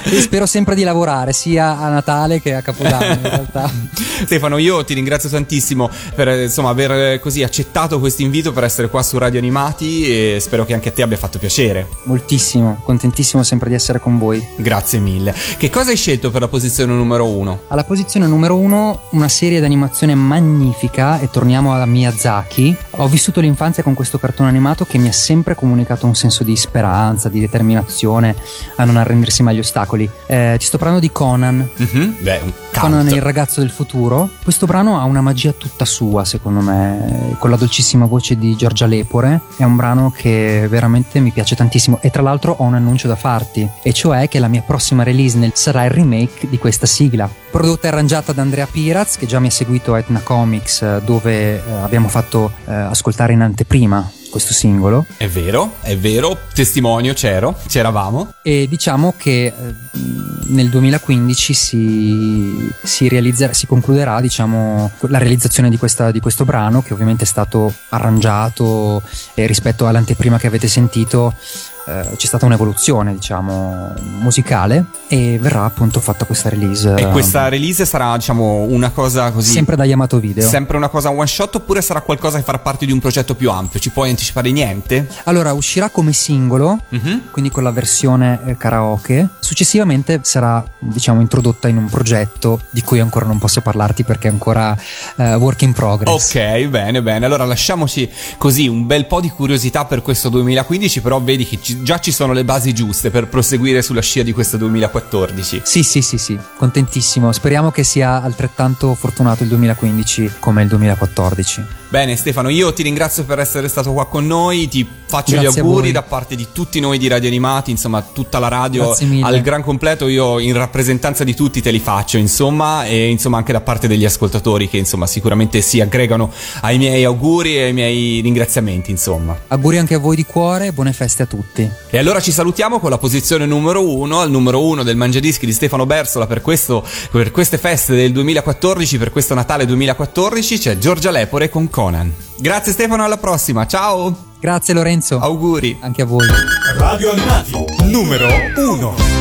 E spero sempre di lavorare, sia a Natale che a Capodanno in realtà. Stefano, io ti ringrazio tantissimo per eh, insomma, aver eh, così accettato questo invito per essere qua su Radio Animati e spero che anche a te abbia fatto piacere. Moltissimo, contentissimo sempre di essere con voi. Grazie mille. Che cosa hai scelto per la posizione numero uno? Alla posizione numero uno, una serie d'animazione magnifica e torniamo a Miyazaki. Ho vissuto l'infanzia con questo cartone animato che mi ha sempre comunicato un senso di speranza, di determinazione a non arrendersi mai agli ostacoli. Eh, ti sto parlando di Conan. Mhm, Beh, Conan cult. il ragazzo del futuro. Questo brano ha una magia tutta sua, secondo me, con la dolcissima voce di Giorgia Lepore. È un brano che veramente mi piace tantissimo. E tra l'altro ho un annuncio da farti, e cioè che la mia prossima release nel- sarà il remake di questa sigla. Prodotta e arrangiata da Andrea Piraz, che già mi ha seguito a Etna Comics, eh, dove eh, abbiamo fatto eh, ascoltare in anteprima questo singolo. È vero, è vero, testimonio c'ero, c'eravamo. E diciamo che eh, nel 2015 si, si, realizzerà- si concluderà diciamo, la realizzazione di, questa- di questo brano, che ovviamente è stato arrangiato e rispetto all'anteprima che avete sentito. Eh, c'è stata un'evoluzione, diciamo, musicale e verrà appunto fatta questa release. E eh, questa release sarà, diciamo, una cosa così. sempre da Yamato Video. Sempre una cosa one shot oppure sarà qualcosa che farà parte di un progetto più ampio? Ci puoi anticipare niente? Allora, uscirà come singolo, Mhm. quindi con la versione eh, karaoke. Successivamente sarà, diciamo, introdotta in un progetto di cui ancora non posso parlarti perché è ancora eh, work in progress. Ok, bene, bene. Allora lasciamoci così un bel po' di curiosità per questo 2015, però vedi che ci- già ci sono le basi giuste per proseguire sulla scia di questo 2014. Sì, sì, sì, sì, contentissimo. Speriamo che sia altrettanto fortunato il 2015 come il 2014. Bene Stefano, io ti ringrazio per essere stato qua con noi, ti faccio Grazie gli auguri da parte di tutti noi di Radio Animati, insomma tutta la radio al gran completo, io in rappresentanza di tutti te li faccio insomma e insomma anche da parte degli ascoltatori che insomma sicuramente si aggregano ai miei auguri e ai miei ringraziamenti insomma. Auguri anche a voi di cuore, buone feste a tutti. E allora ci salutiamo con la posizione numero uno, al numero uno del Mangiadischi di Stefano Bersola per, questo, per queste feste del 2014, per questo Natale 2014, c'è Giorgia Lepore con Conan. Grazie Stefano, alla prossima, ciao! Grazie Lorenzo. Auguri! Anche a voi. Radio Animati, numero 1.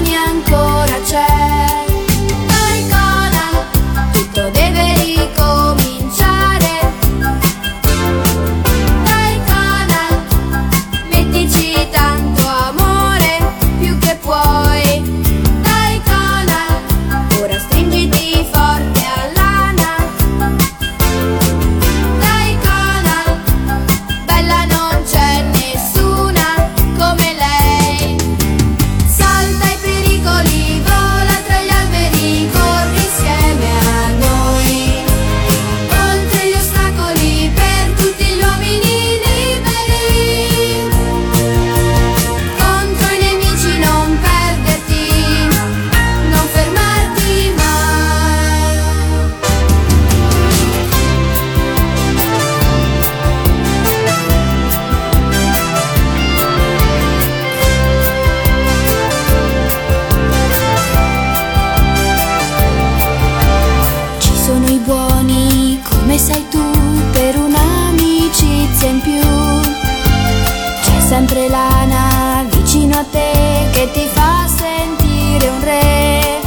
ti fa sentire un re.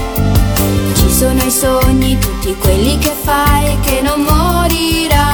Ci sono i sogni, tutti quelli che fai che non moriranno